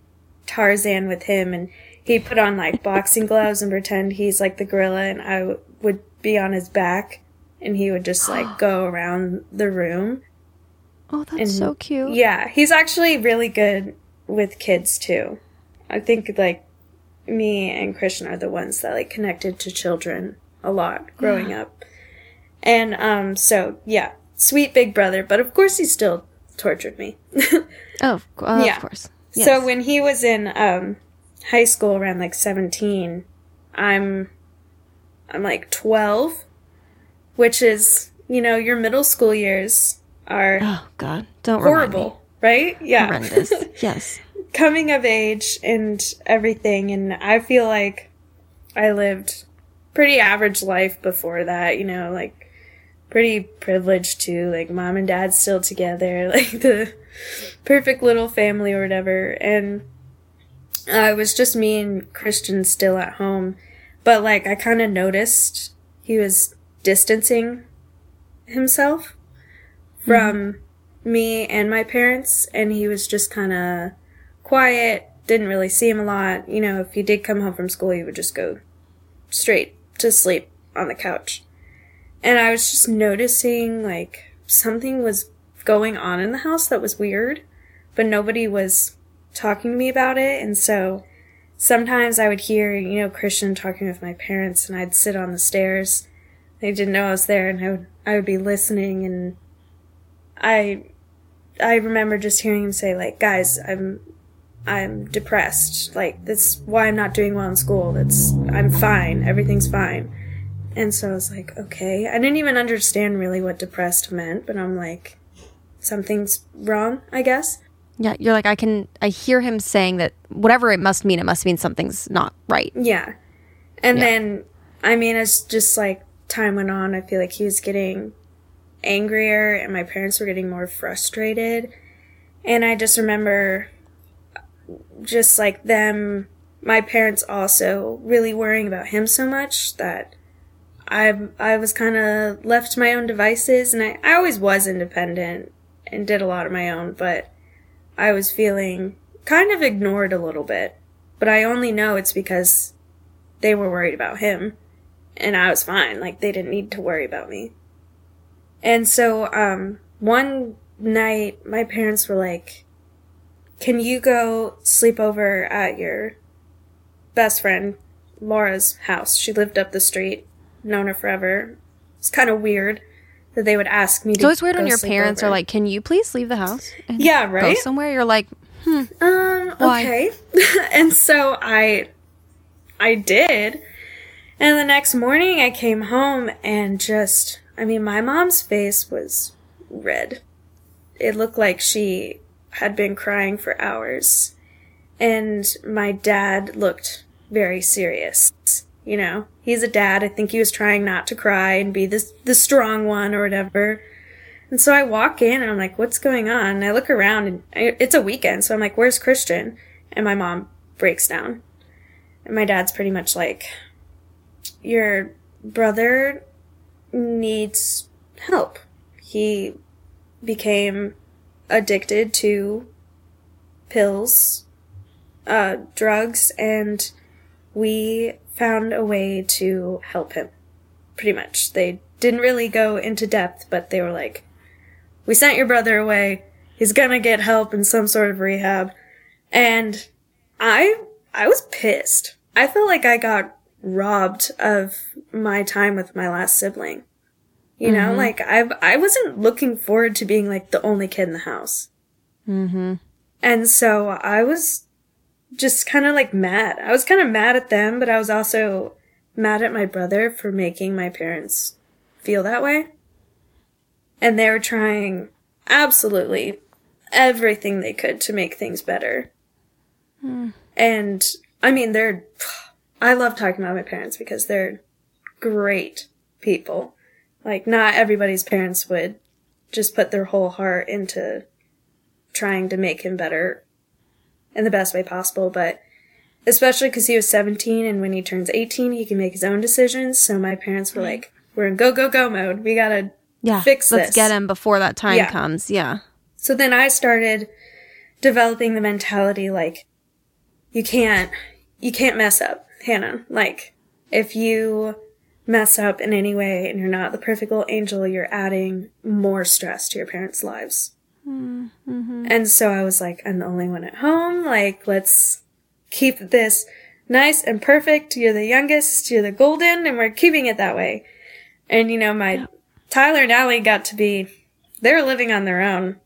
Tarzan with him and he put on like boxing gloves and pretend he's like the gorilla and I w- would be on his back and he would just like go around the room. Oh, that's And- so cute. Yeah, he's actually really good with kids too. I think like me and Christian are the ones that like connected to children a lot growing up. And um so yeah, sweet big brother, but of course he still tortured me. Oh, of uh, Yeah. of course. So when he was in um high school around like 17, I'm I'm like 12, which is, you know, your middle school years are oh God, don't horrible, right? Yeah. Horrendous. yes. coming of age and everything and I feel like I lived pretty average life before that, you know, like pretty privileged too, like mom and dad still together, like the perfect little family or whatever and uh, it was just me and Christian still at home, but like I kind of noticed he was distancing himself from me and my parents and he was just kind of quiet, didn't really see him a lot. You know, if he did come home from school, he would just go straight to sleep on the couch. And I was just noticing like something was going on in the house that was weird, but nobody was talking to me about it. And so sometimes I would hear, you know, Christian talking with my parents and I'd sit on the stairs. They didn't know I was there and I would, I would be listening and I, I remember just hearing him say like, guys, I'm I'm depressed. Like that's why I'm not doing well in school. That's I'm fine. Everything's fine. And so I was like, okay. I didn't even understand really what depressed meant, but I'm like, something's wrong, I guess. Yeah, you're like I can. I hear him saying that whatever it must mean, it must mean something's not right. Yeah. And Yeah. then, I mean, as just like time went on, I feel like he was getting angrier and my parents were getting more frustrated. And I just remember just like them, my parents also really worrying about him so much that I, I was kind of left to my own devices and I, I always was independent and did a lot of my own, but I was feeling kind of ignored a little bit. But I only know it's because they were worried about him and I was fine. Like they didn't need to worry about me. And so um one night my parents were like, "Can you go sleep over at your best friend Laura's house? She lived up the street, known her forever." It's kind of weird that they would ask me to So It's always weird when your parents are like, "Can you please leave the house?" And "Yeah, Go right." somewhere. You're like, Um, Why? okay. and so I I did. And the next morning I came home and just I mean my mom's face was red. It looked like she had been crying for hours. And my dad looked very serious. You know, he's a dad. I think he was trying not to cry and be this the strong one or whatever. And so I walk in and I'm like, what's going on? And I look around and I, it's a weekend. So I'm like, where's Christian? And my mom breaks down. And my dad's pretty much like, your brother needs help. He became addicted to pills, uh, drugs, and we found a way to help him. Pretty much. They didn't really go into depth, but they were like, we sent your brother away. He's gonna get help in some sort of rehab. And I, I was pissed. I felt like I got robbed of my time with my last sibling. You know, like I, I wasn't looking forward to being like the only kid in the house. "Mm-hmm." And so I was just kind of like mad. I was kind of mad at them, but I was also mad at my brother for making my parents feel that way. And they were trying absolutely everything they could to make things better. Hmm. And I mean, they're, I love talking about my parents because they're great people. Like, not everybody's parents would just put their whole heart into trying to make him better in the best way possible, but especially because he was 17 and when he turns 18, he can make his own decisions. So my parents were like, we're in go, go, go mode. We gotta Yeah. Fix this. let's this. get him before that time Yeah. comes. Yeah. So then I started developing the mentality like you can't you can't mess up, Hannah. Like if you mess up in any way and you're not the perfect little angel, you're adding more stress to your parents' lives. Mm-hmm. And so I was like, I'm the only one at home. Like, let's keep this nice and perfect. You're the youngest, you're the golden, and we're keeping it that way. And you know, my Tyler and Allie got to be, they're living on their own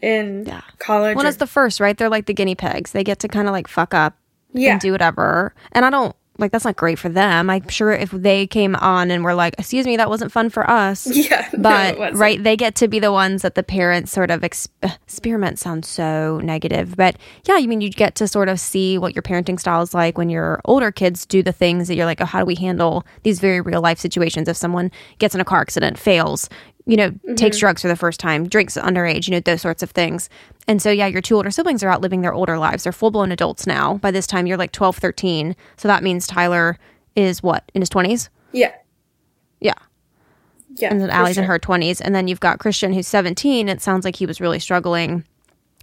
in Yeah. college. Well, or- it's the first, right? They're like the guinea pigs. They get to kind of like fuck up yeah. and do whatever. And I don't like that's not great for them. I'm sure if they came on and were like, "Excuse me, that wasn't fun for us." yeah. But wasn't. right, they get to be the ones that the parents sort of exp- uh, experiment sounds so negative, but yeah, I mean you get to sort of see what your parenting style is like when your older kids do the things that you're like, oh, how do we handle these very real life situations? If someone gets in a car accident, fails, you know, takes mm-hmm. drugs for the first time, drinks underage, you know, those sorts of things. And so, yeah, your two older siblings are out living their older lives. They're full blown adults now. By this time, you're like 12, 13. So that means Tyler is what, in his 20s? Yeah. Yeah Yeah. and then Allie's in her 20s. And then you've got Christian, who's 17. It sounds like he was really struggling,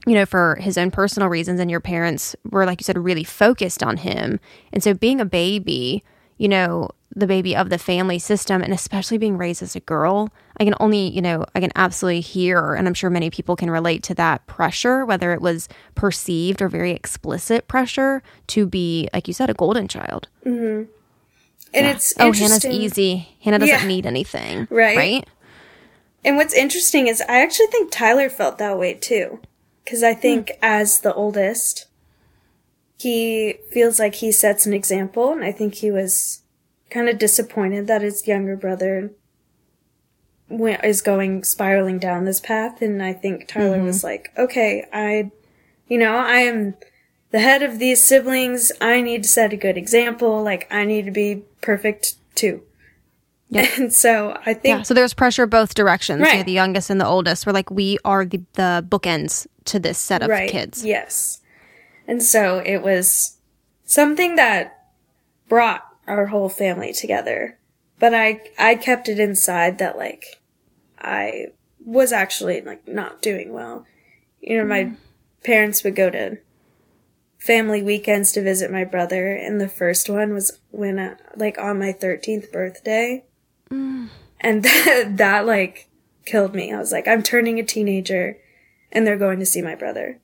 you know, for his own personal reasons. And your parents were, like you said, really focused on him. And so being a baby, you know, the baby of the family system, and especially being raised as a girl, I can only, you know, I can absolutely hear, and I'm sure many people can relate to that pressure, whether it was perceived or very explicit pressure to be, like you said, a golden child. Mm-hmm. And it's Oh, Hannah's easy. Hannah doesn't Yeah. need anything. Right. Right? And what's interesting is I actually think Tyler felt that way too. Because I think hmm. as the oldest, he feels like he sets an example. And I think he was kind of disappointed that his younger brother went, is going spiraling down this path. And I think Tyler mm-hmm. was like, okay, I, you know, I am the head of these siblings. I need to set a good example. Like, I need to be perfect too. Yeah. And so I think Yeah, so there's pressure both directions. Right. You're the youngest and the oldest. We're like, we are the, the bookends to this set of kids. Yes. And so it was something that brought our whole family together. But I I kept it inside that like I was actually like not doing well. You know, my parents would go to family weekends to visit my brother and the first one was when uh, like on my 13th birthday. And that, that like killed me. I was like I'm turning a teenager and they're going to see my brother.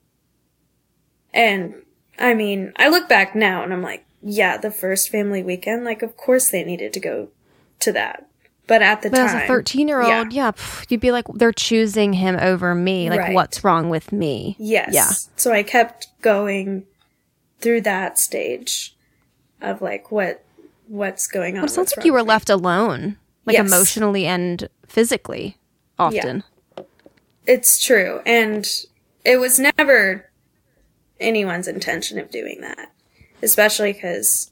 And I mean, I look back now and I'm like, yeah, the first family weekend, like, of course they needed to go to that. But at the But time, as a 13 year old, yeah, pff, you'd be like, they're choosing him over me. Like, Right. what's wrong with me? yes. Yeah. So I kept going through that stage of like, what, what's going on? It sounds like you were left alone, like Yes. emotionally and physically, often. It's true. And it was never anyone's intention of doing that. Especially because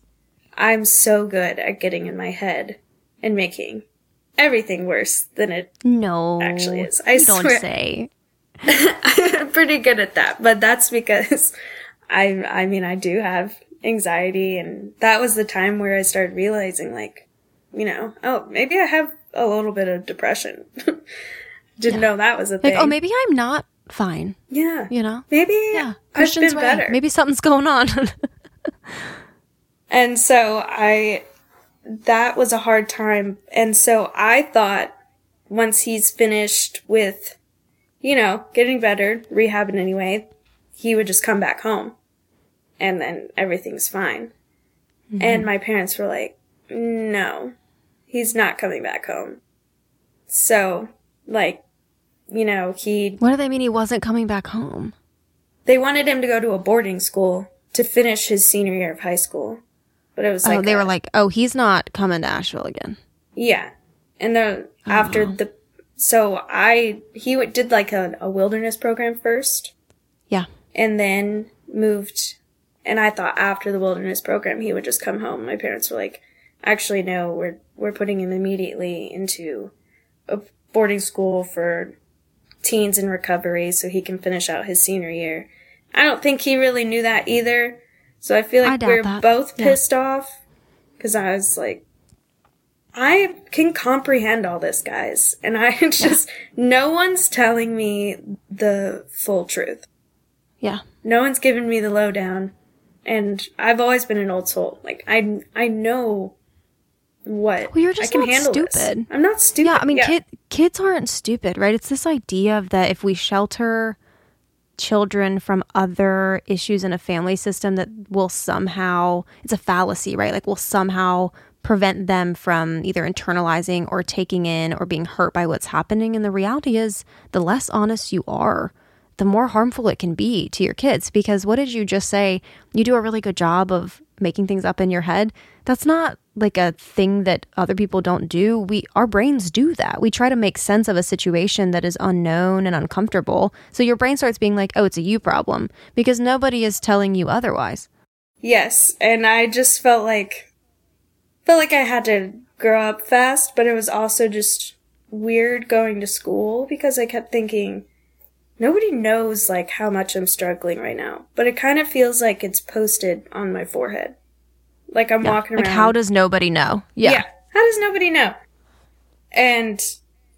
I'm so good at getting in my head and making everything worse than it No. Actually is. I don't swear. say. I'm pretty good at that, but that's because I I mean I do have anxiety and that was the time where I started realizing like, you know, oh, maybe I have a little bit of depression. Didn't know that was a thing. Like, oh, maybe I'm not fine, yeah. you know? Maybe Yeah. I've been right. better. Maybe something's going on. And so I, that was a hard time. And so I thought once he's finished with, you know, getting better, rehabbing anyway, he would just come back home and then everything's fine. Mm-hmm. And my parents were like, no, he's not coming back home. So, like, you know, he, what do they mean he wasn't coming back home? they wanted him to go to a boarding school to finish his senior year of high school. But it was oh, like, oh, they a- were like, oh, he's not coming to Asheville again. Yeah. And then after oh. the so I he w- did like a, a wilderness program first, Yeah. and then moved. And I thought after the wilderness program he would just come home. My parents were like, "Actually, no. We're we're putting him immediately into a boarding school for teens in recovery so he can finish out his senior year." I don't think he really knew that either. So I feel like doubt we are that. both Yeah. pissed off because I was like, I can comprehend all this, guys. And I just, no one's telling me the full truth. Yeah. No one's giving me the lowdown. And I've always been an old soul. Like, I, I know what Well, you're just I can not handle this. stupid. I'm not stupid. Yeah, I mean, Kid, kids aren't stupid, right? It's this idea of that if we shelter children from other issues in a family system, that will somehow, it's a fallacy, right? Like, will somehow prevent them from either internalizing or taking in or being hurt by what's happening. And the reality is, the less honest you are, the more harmful it can be to your kids. Because what did you just say? You do a really good job of making things up in your head. That's not like a thing that other people don't do. We our brains do that. We try to make sense of a situation that is unknown and uncomfortable. So your brain starts being like, "Oh, it's a you problem," because nobody is telling you otherwise. Yes, and I just felt like felt like I had to grow up fast, but it was also just weird going to school because I kept thinking nobody knows like how much I'm struggling right now, but it kind of feels like it's posted on my forehead. Like I'm walking Like, around. how does nobody know? Yeah. How does nobody know? And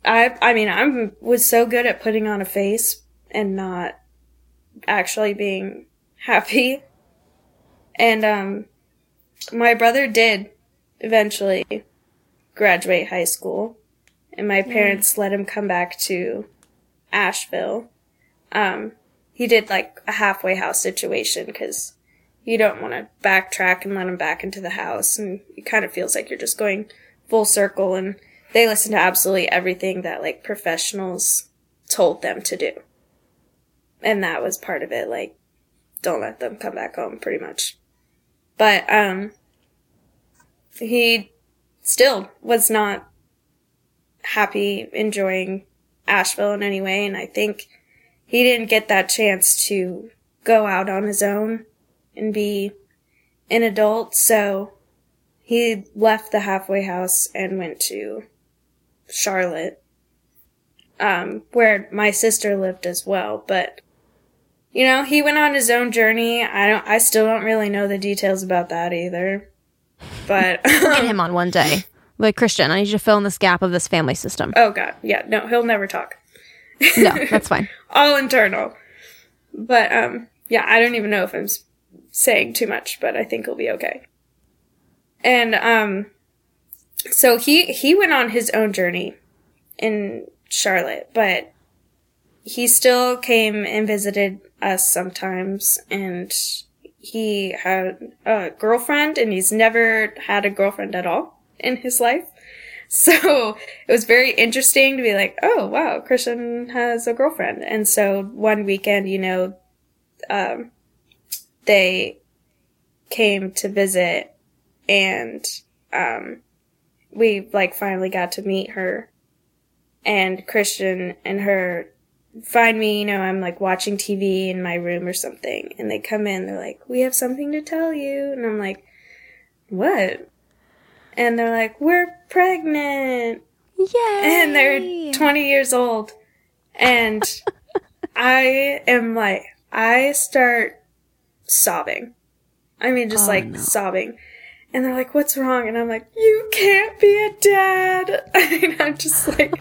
I I mean, I'm was so good at putting on a face and not actually being happy. And um my brother did eventually graduate high school and my parents let him come back to Asheville. Um he did like a halfway house situation cuz you don't want to backtrack and let him back into the house and it kind of feels like you're just going full circle and they listen to absolutely everything that like professionals told them to do. And that was part of it like don't let them come back home pretty much. But um he still was not happy enjoying asheville in any way and i think he didn't get that chance to go out on his own and be an adult. So he left the halfway house and went to Charlotte, um, where my sister lived as well. But you know, he went on his own journey. I don't. I still don't really know the details about that either. But Get him on one day. Like Christian, I need you to fill in this gap of this family system. oh god, yeah, no, he'll never talk. No, that's fine. all internal. But um yeah, I don't even know if I'm saying too much, but I think he'll be okay. And um so he he went on his own journey in Charlotte, but he still came and visited us sometimes and he had a girlfriend and he's never had a girlfriend at all in his life. So it was very interesting to be like, oh wow, Christian has a girlfriend. And so one weekend, you know, um, they came to visit and, um, we like finally got to meet her and Christian and her find me, you know, I'm like watching TV in my room or something and they come in, they're like, we have something to tell you. And I'm like, what? And they're like, we're pregnant Yay! and they're 20 years old and i am like i start sobbing i mean just Oh, like no. sobbing and they're like what's wrong and i'm like you can't be a dad and i'm just like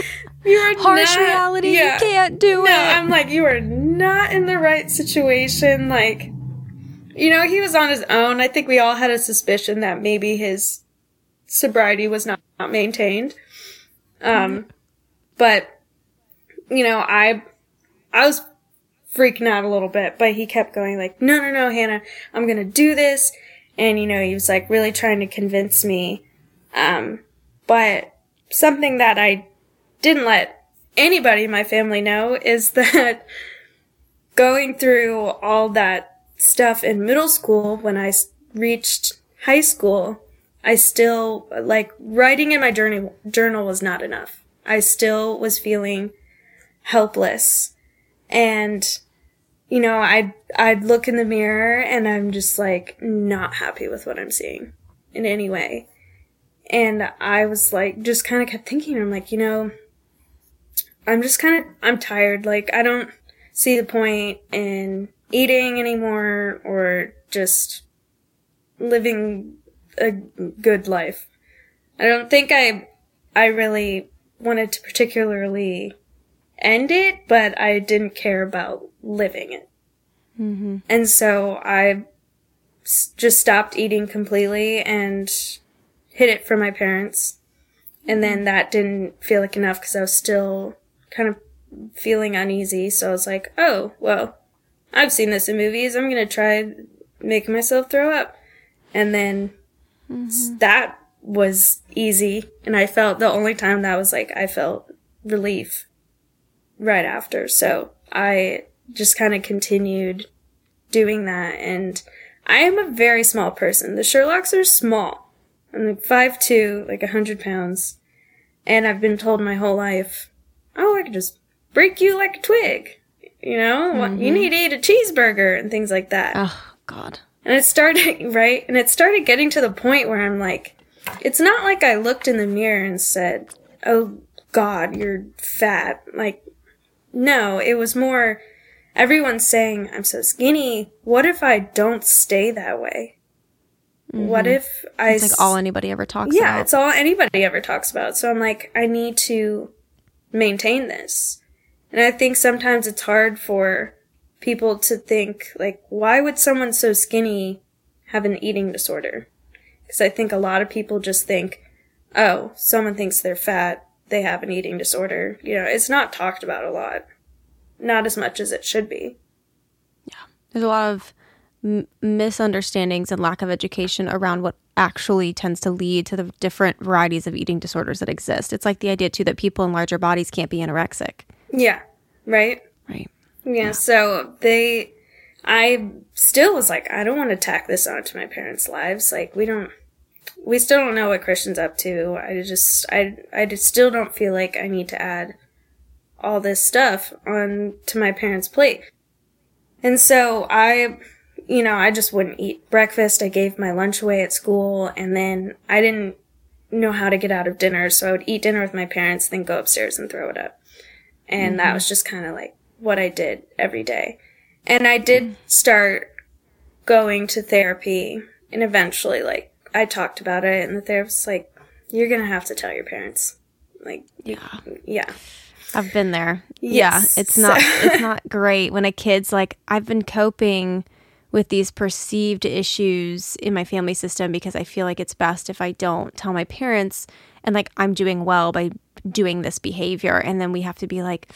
you are harsh not- reality. yeah. You can't do no it. No, I'm like you are not in the right situation like you know he was on his own i think we all had a suspicion that maybe his sobriety was not, not maintained um, but you know, I I was freaking out a little bit, but he kept going like, "No, no, no, Hannah, I'm gonna do this," and you know, he was like really trying to convince me. Um, but something that I didn't let anybody in my family know is that going through all that stuff in middle school when I reached high school, I still like writing in my journal journal was not enough. I still was feeling helpless. And, you know, I'd, I'd look in the mirror and I'm just like not happy with what I'm seeing in any way. And I was like, just kind of kept thinking, I'm like, you know, I'm just kind of, I'm tired. Like, I don't see the point in eating anymore or just living a good life. I don't think I, I really wanted to particularly end it, but I didn't care about living it. Mm-hmm. And so I s- just stopped eating completely and hid it from my parents. And then that didn't feel like enough because I was still kind of feeling uneasy. So I was like, oh, well, I've seen this in movies. I'm going to try making myself throw up. And then Mm-hmm. s- that was easy. And I felt the only time that was like, I felt relief right after. So I just kind of continued doing that. And I am a very small person. The Sherlocks are small. I'm like 5'2, like a 100 pounds. And I've been told my whole life, oh, I could just break you like a twig. You know, What- you mm-hmm. need to eat a cheeseburger and things like that. Oh God. And it started, right? And it started getting to the point where I'm like, it's not like I looked in the mirror and said, oh God, you're fat. Like, no, it was more, everyone's saying, I'm so skinny. What if I don't stay that way? What mm-hmm. if I. It's like all anybody ever talks Yeah, about. it's all anybody ever talks about. So I'm like, I need to maintain this. And I think sometimes it's hard for people to think, like, why would someone so skinny have an eating disorder? Because I think a lot of people just think, oh, someone thinks they're fat, they have an eating disorder. You know, it's not talked about a lot. Not as much as it should be. Yeah. There's a lot of m- misunderstandings and lack of education around what actually tends to lead to the different varieties of eating disorders that exist. It's like the idea too that people in larger bodies can't be anorexic, Yeah, right? Yeah, so they, I still was like, I don't want to tack this onto my parents' lives. Like, we don't, we still don't know what Christian's up to. I just, I, I just still don't feel like I need to add all this stuff on to my parents' plate. And so I, you know, I just wouldn't eat breakfast. I gave my lunch away at school, and then I didn't know how to get out of dinner, so I would eat dinner with my parents, then go upstairs and throw it up. And that mm-hmm. was just kind of like what I did every day. And I did mm-hmm. start going to therapy, and eventually, like, I talked about it, and the therapist's like, you're gonna have to tell your parents. Like, Yeah. yeah. I've been there. Yes. Yeah, it's not it's not great when a kid's like I've been coping with these perceived issues in my family system because I feel like it's best if I don't tell my parents and like I'm doing well by doing this behavior and then we have to be like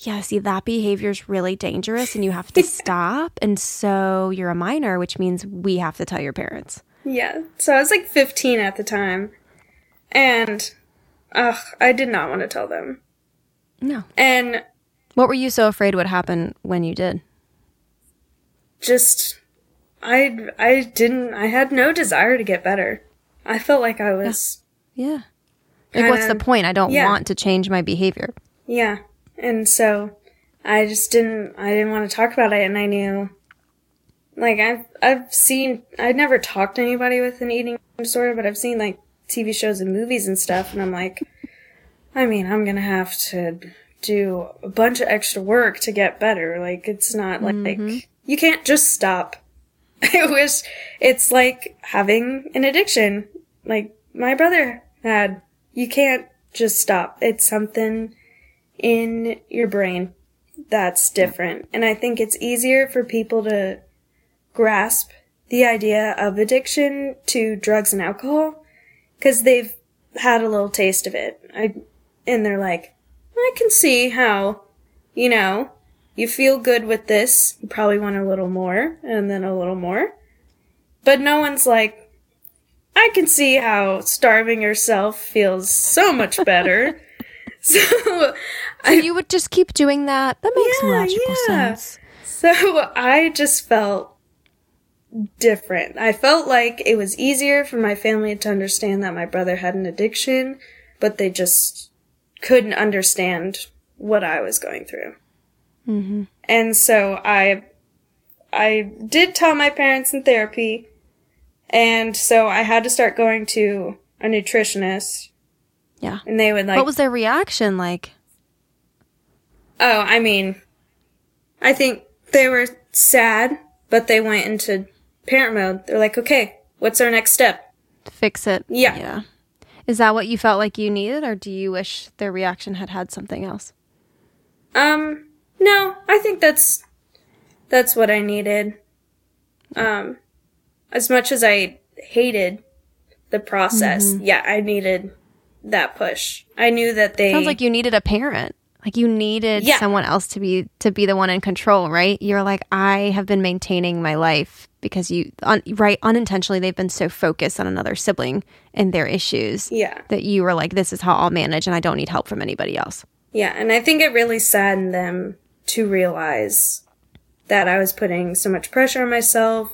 yeah, see that behavior is really dangerous and you have to stop and so you're a minor which means we have to tell your parents. Yeah. So I was like 15 at the time. And, ugh, I did not want to tell them. No. And What were you so afraid would happen when you did? just, I, I didn't, I had no desire to get better. I felt like I was, Yeah. Like what's the point? I don't yeah. want to change my behavior. yeah. And so I just didn't, I didn't want to talk about it. And I knew, like, I've, I've seen, I'd never talked to anybody with an eating disorder, but I've seen like TV shows and movies and stuff. And I'm like, I mean, I'm going to have to do a bunch of extra work to get better. Like, it's not like, mm-hmm. you can't just stop. I wish it's like having an addiction, like my brother had. You can't just stop. It's something in your brain that's different. And I think it's easier for people to grasp the idea of addiction to drugs and alcohol because they've had a little taste of it. I, and they're like, I can see how, you know, you feel good with this. You probably want a little more and then a little more. But no one's like, I can see how starving yourself feels so much better. so, So you would just keep doing that. That makes Yeah, logical yeah. sense. so I just felt different. I felt like it was easier for my family to understand that my brother had an addiction, but they just couldn't understand what I was going through. Mm-hmm. And so I, I did tell my parents in therapy, and so I had to start going to a nutritionist. Yeah. And they would like. what was their reaction like? Oh, I mean, I think they were sad, but they went into parent mode. They're like, okay, what's our next step? Fix it. Yeah. Yeah. Is that what you felt like you needed, or do you wish their reaction had had something else? Um, no, I think that's that's what I needed. Um, as much as I hated the process, yeah, I needed that push. I knew that they Sounds like you needed a parent. Like you needed Yeah. someone else to be to be the one in control, right? You're like, I have been maintaining my life because you, un, right, unintentionally, they've been so focused on another sibling and their issues yeah, that you were like, this is how I'll manage, and I don't need help from anybody else. yeah, and I think it really saddened them to realize that I was putting so much pressure on myself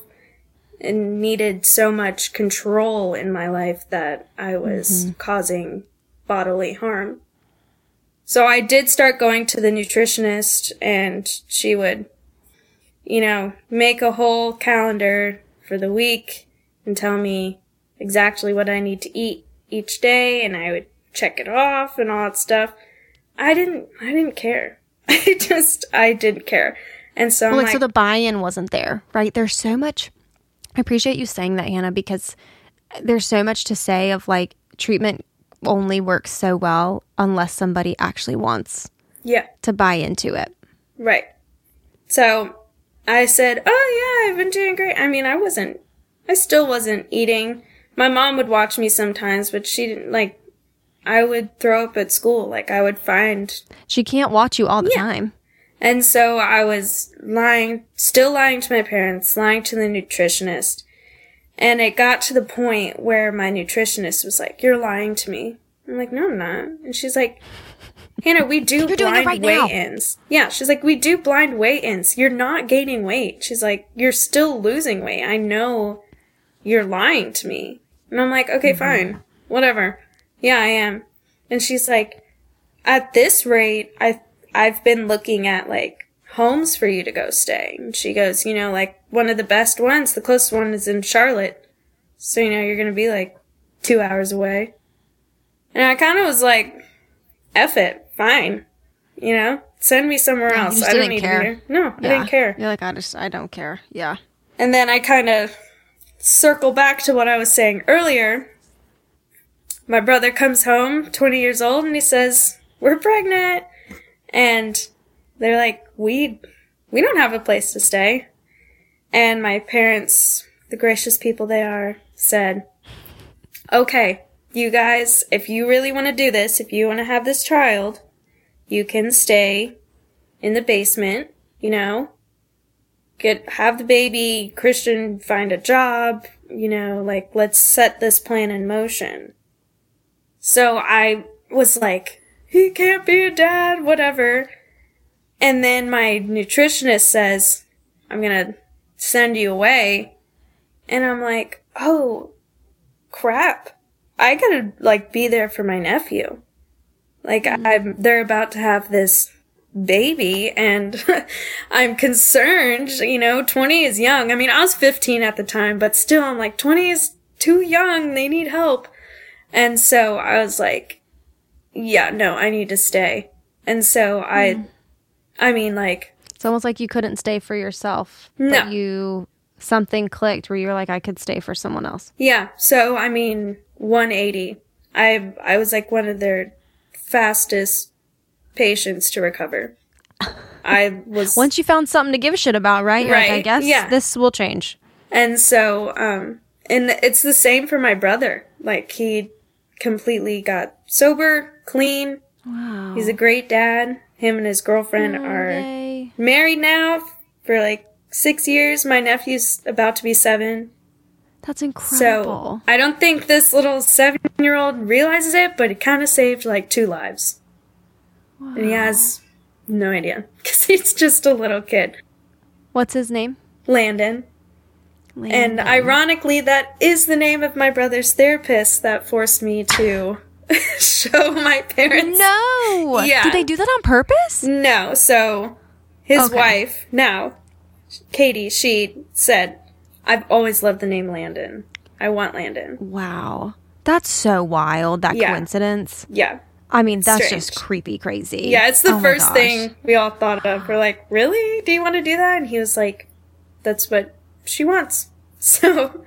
and needed so much control in my life that I was mm-hmm. causing bodily harm. So I did start going to the nutritionist and she would, you know, make a whole calendar for the week and tell me exactly what I need to eat each day and I would check it off and all that stuff. I didn't, I didn't care. I just, I didn't care. And so Well, like, so the buy-in wasn't there, right? There's so much. I appreciate you saying that, Hannah, because there's so much to say of like treatment only works so well unless somebody actually wants yeah, to buy into it. right. So I said, Oh yeah, I've been doing great. I mean, I wasn't, I still wasn't eating. My mom would watch me sometimes, but she didn't like, I would throw up at school. Like I would find She can't watch you all the Yeah. time. And so I was lying, still lying to my parents, lying to the nutritionist. And it got to the point where my nutritionist was like, You're lying to me. I'm like, No, I'm not. And she's like, Hannah, we do You're blind right now." weigh ins. Yeah, she's like, We do blind weigh ins. You're not gaining weight. She's like, You're still losing weight. I know you're lying to me. And I'm like, Okay, mm-hmm. fine. Whatever. Yeah, I am. And she's like, at this rate, I I've been looking at like homes for you to go stay. And she goes, you know, like one of the best ones, the closest one is in Charlotte. So you know you're gonna be like two hours away. And I kind of was like, "F it, fine." You know, send me somewhere you else. I don't need care. to be here. No, I didn't care. You're like, I just, I don't care. Yeah. And then I kind of circle back to what I was saying earlier. My brother comes home, 20 years old, and he says, "We're pregnant." And they're like, "We we don't have a place to stay." And my parents, the gracious people they are, said, "Okay, you guys, if you really want to do this, if you want to have this child, you can stay in the basement, you know, get have the baby christian find a job you know like let's set this plan in motion so i was like he can't be a dad whatever and then my nutritionist says i'm gonna send you away and i'm like oh crap i gotta like be there for my nephew like mm-hmm. i'm they're about to have this baby and I'm concerned, you know, 20 is young. I mean, I was 15 at the time, but still I'm like 20 is too young. They need help. And so I was like, yeah, no, I need to stay. And so I I mean like It's almost like you couldn't stay for yourself. No. But you, something clicked where you're like, I could stay for someone else. yeah, so I mean 180. I I was like one of their fastest patients to recover. I was Once you found something to give a shit about, right? You're like, I guess yeah. this will change. And so, um, and it's the same for my brother. Like, he completely got sober, clean. Wow. He's a great dad. Him and his girlfriend oh, are Yay. married now for like six years. My nephew's about to be seven. That's incredible. So. I don't think this little seven year old realizes it, but it kind of saved like two lives. And he has no idea because he's just a little kid. What's his name? Landon. And ironically, that is the name of my brother's therapist that forced me to show my parents. No. Yeah. Did they do that on purpose? No, so his Okay. wife, now, Katie, she said, I've always loved the name Landon. I want Landon. Wow. That's so wild, that Yeah. coincidence. Yeah. I mean, that's Strange. just creepy crazy. Yeah, it's the Oh first thing we all thought of. We're like, really? Do you want to do that? And he was like, that's what she wants. So,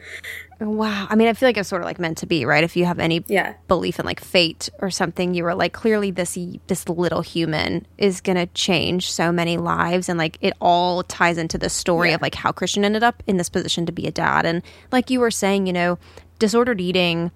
Wow. I mean, I feel like it's sort of like meant to be, right? If you have any yeah. belief in like fate or something, you were like, clearly this this little human is gonna change so many lives, and like it all ties into the story Yeah. of like how Christian ended up in this position to be a dad, and like you were saying, you know, disordered eating.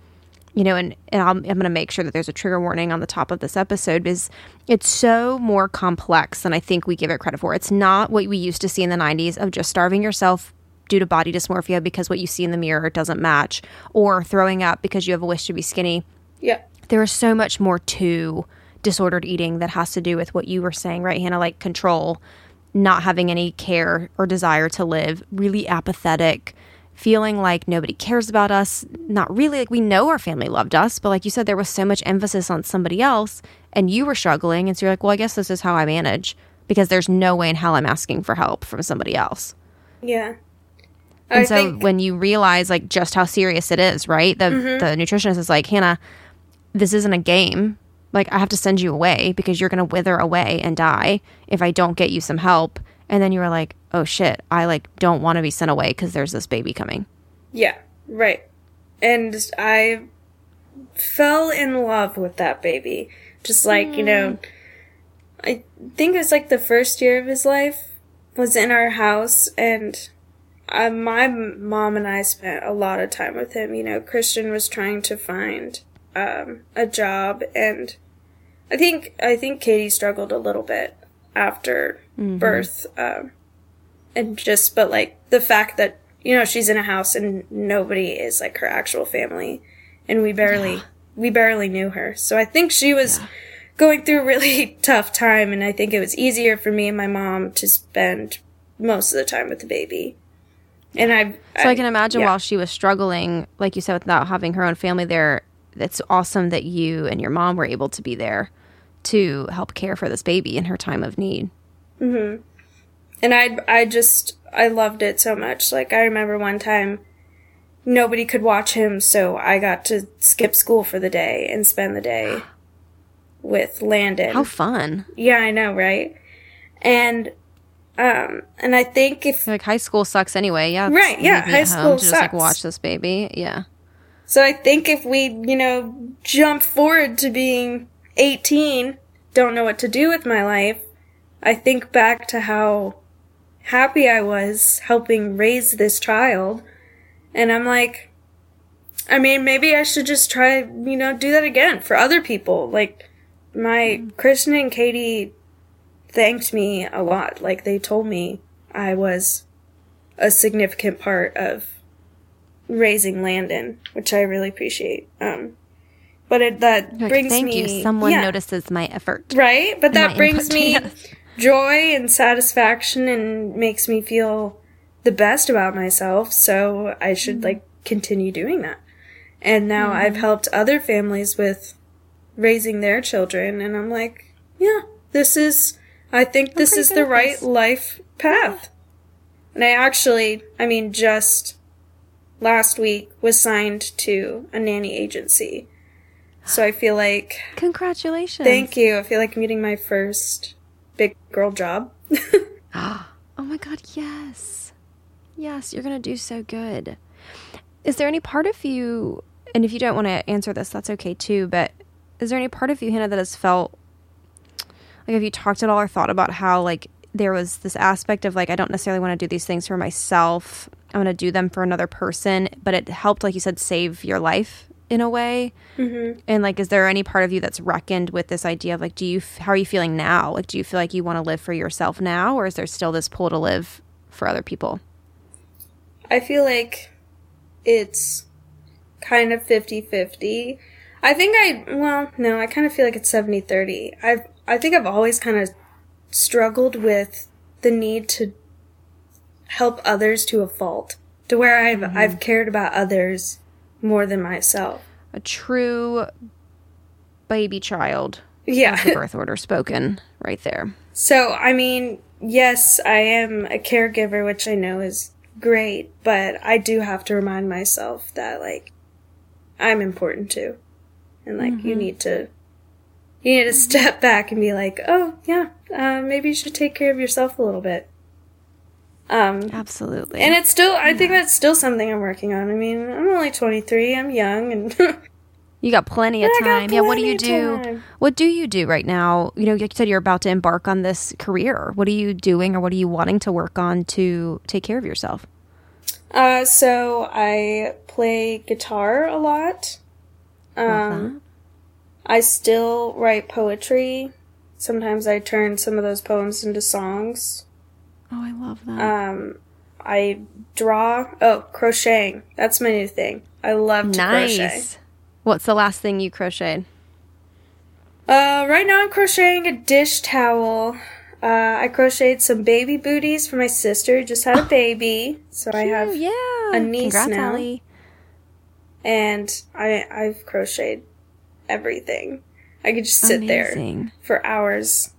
You know, and, and I'm, I'm going to make sure that there's a trigger warning on the top of this episode is it's so more complex than I think we give it credit for. It's not what we used to see in the 90s of just starving yourself due to body dysmorphia because what you see in the mirror doesn't match or throwing up because you have a wish to be skinny Yeah. there is so much more to disordered eating that has to do with what you were saying, right, Hannah? Like control, not having any care or desire to live, really apathetic, feeling like nobody cares about us. Not really like we know our family loved us, but like you said, there was so much emphasis on somebody else and you were struggling. And so you're like, well, I guess this is how I manage because there's no way in hell I'm asking for help from somebody else. Yeah. And I so think, Mm-hmm. when you realize like just how serious it is, right? The the nutritionist is like, Hannah, this isn't a game. Like I have to send you away because you're gonna wither away and die if I don't get you some help. And then you were like, oh shit, I like don't want to be sent away because there's this baby coming. yeah, right. And I fell in love with that baby. Just like, you know, I think it was like the first year of his life was in our house and uh, my mom and I spent a lot of time with him. You know, Christian was trying to find um, a job, and I think I think Katie struggled a little bit after birth, um, and just but like the fact that you know she's in a house and nobody is like her actual family, and we barely we barely knew her, so I think she was. Going through a really tough time, and I think it was easier for me and my mom to spend most of the time with the baby. And I, So I, can imagine yeah. while she was struggling, like you said, without having her own family there, it's awesome that you and your mom were able to be there to help care for this baby in her time of need. Mhm. and I, I just, I loved it so much. Like I remember one time, nobody could watch him, so I got to skip school for the day and spend the day with Landon. How fun. yeah, I know, right? And, um, and I think if Like high school sucks anyway. Yeah. Right, yeah, high home school to just like sucks. watch this baby. Yeah. So I think if we, you know, jump forward to being 18, don't know what to do with my life, I think back to how happy I was helping raise this child. And I'm like, I mean, maybe I should just try, you know, do that again for other people. Like, my Christian and Katie thanked me a lot. Like, they told me I was a significant part of raising Landon, which I really appreciate. Um, but it that Like, brings thank me you. Someone yeah, notices my effort. right? But that brings input, me yes. joy and satisfaction and makes me feel the best about myself. So I should Mm-hmm. like continue doing that. And now I've helped other families with raising their children, and I'm like, yeah, this is. I think this is the right this. life path. And I actually, I mean, just last week was signed to a nanny agency. So I feel like, Congratulations. thank you. I feel like I'm getting my first big girl job. Oh my God, yes. Yes, you're going to do so good. Is there any part of you, and if you don't want to answer this, that's okay too, but is there any part of you, Hannah, that has felt like, have you talked at all or thought about how, like, there was this aspect of, like, I don't necessarily want to do these things for myself. I want to do them for another person, but it helped, like you said, save your life in a way. mm-hmm. And like, is there any part of you that's reckoned with this idea of like, do you, f- how are you feeling now? Like, do you feel like you want to live for yourself now, or is there still this pull to live for other people? I feel like it's kind of 50-50. I think I well, no, I kind of feel like it's 70-30. I've I think I've always kind of struggled with the need to help others to a fault. To where I've mm-hmm. I've cared about others more than myself. A true baby child. Yeah. The birth order spoken right there. So, I mean, yes, I am a caregiver, which I know is great, but I do have to remind myself that, like, I'm important too. And, like, you mm-hmm. need to, you need to step back and be like, oh, yeah, uh, maybe you should take care of yourself a little bit. Um, Absolutely. and it's still, I think that's still something I'm working on. I mean, I'm only 23, I'm young, and you got plenty of time. Yeah, what do you do? time. What do you do right now? You know, you said you're about to embark on this career. What are you doing or what are you wanting to work on to take care of yourself? Uh, so I play guitar a lot. Um, I still write poetry. Sometimes I turn some of those poems into songs. Oh, I love that. Um, I draw. Oh, crocheting. That's my new thing. I love to crochet. nice. What's the last thing you crocheted? Uh, right now I'm crocheting a dish towel. Uh, I crocheted some baby booties for my sister just had a baby. So I have Oh, yeah. a niece Congrats, now. Allie. and I I've crocheted everything. I could just sit there for hours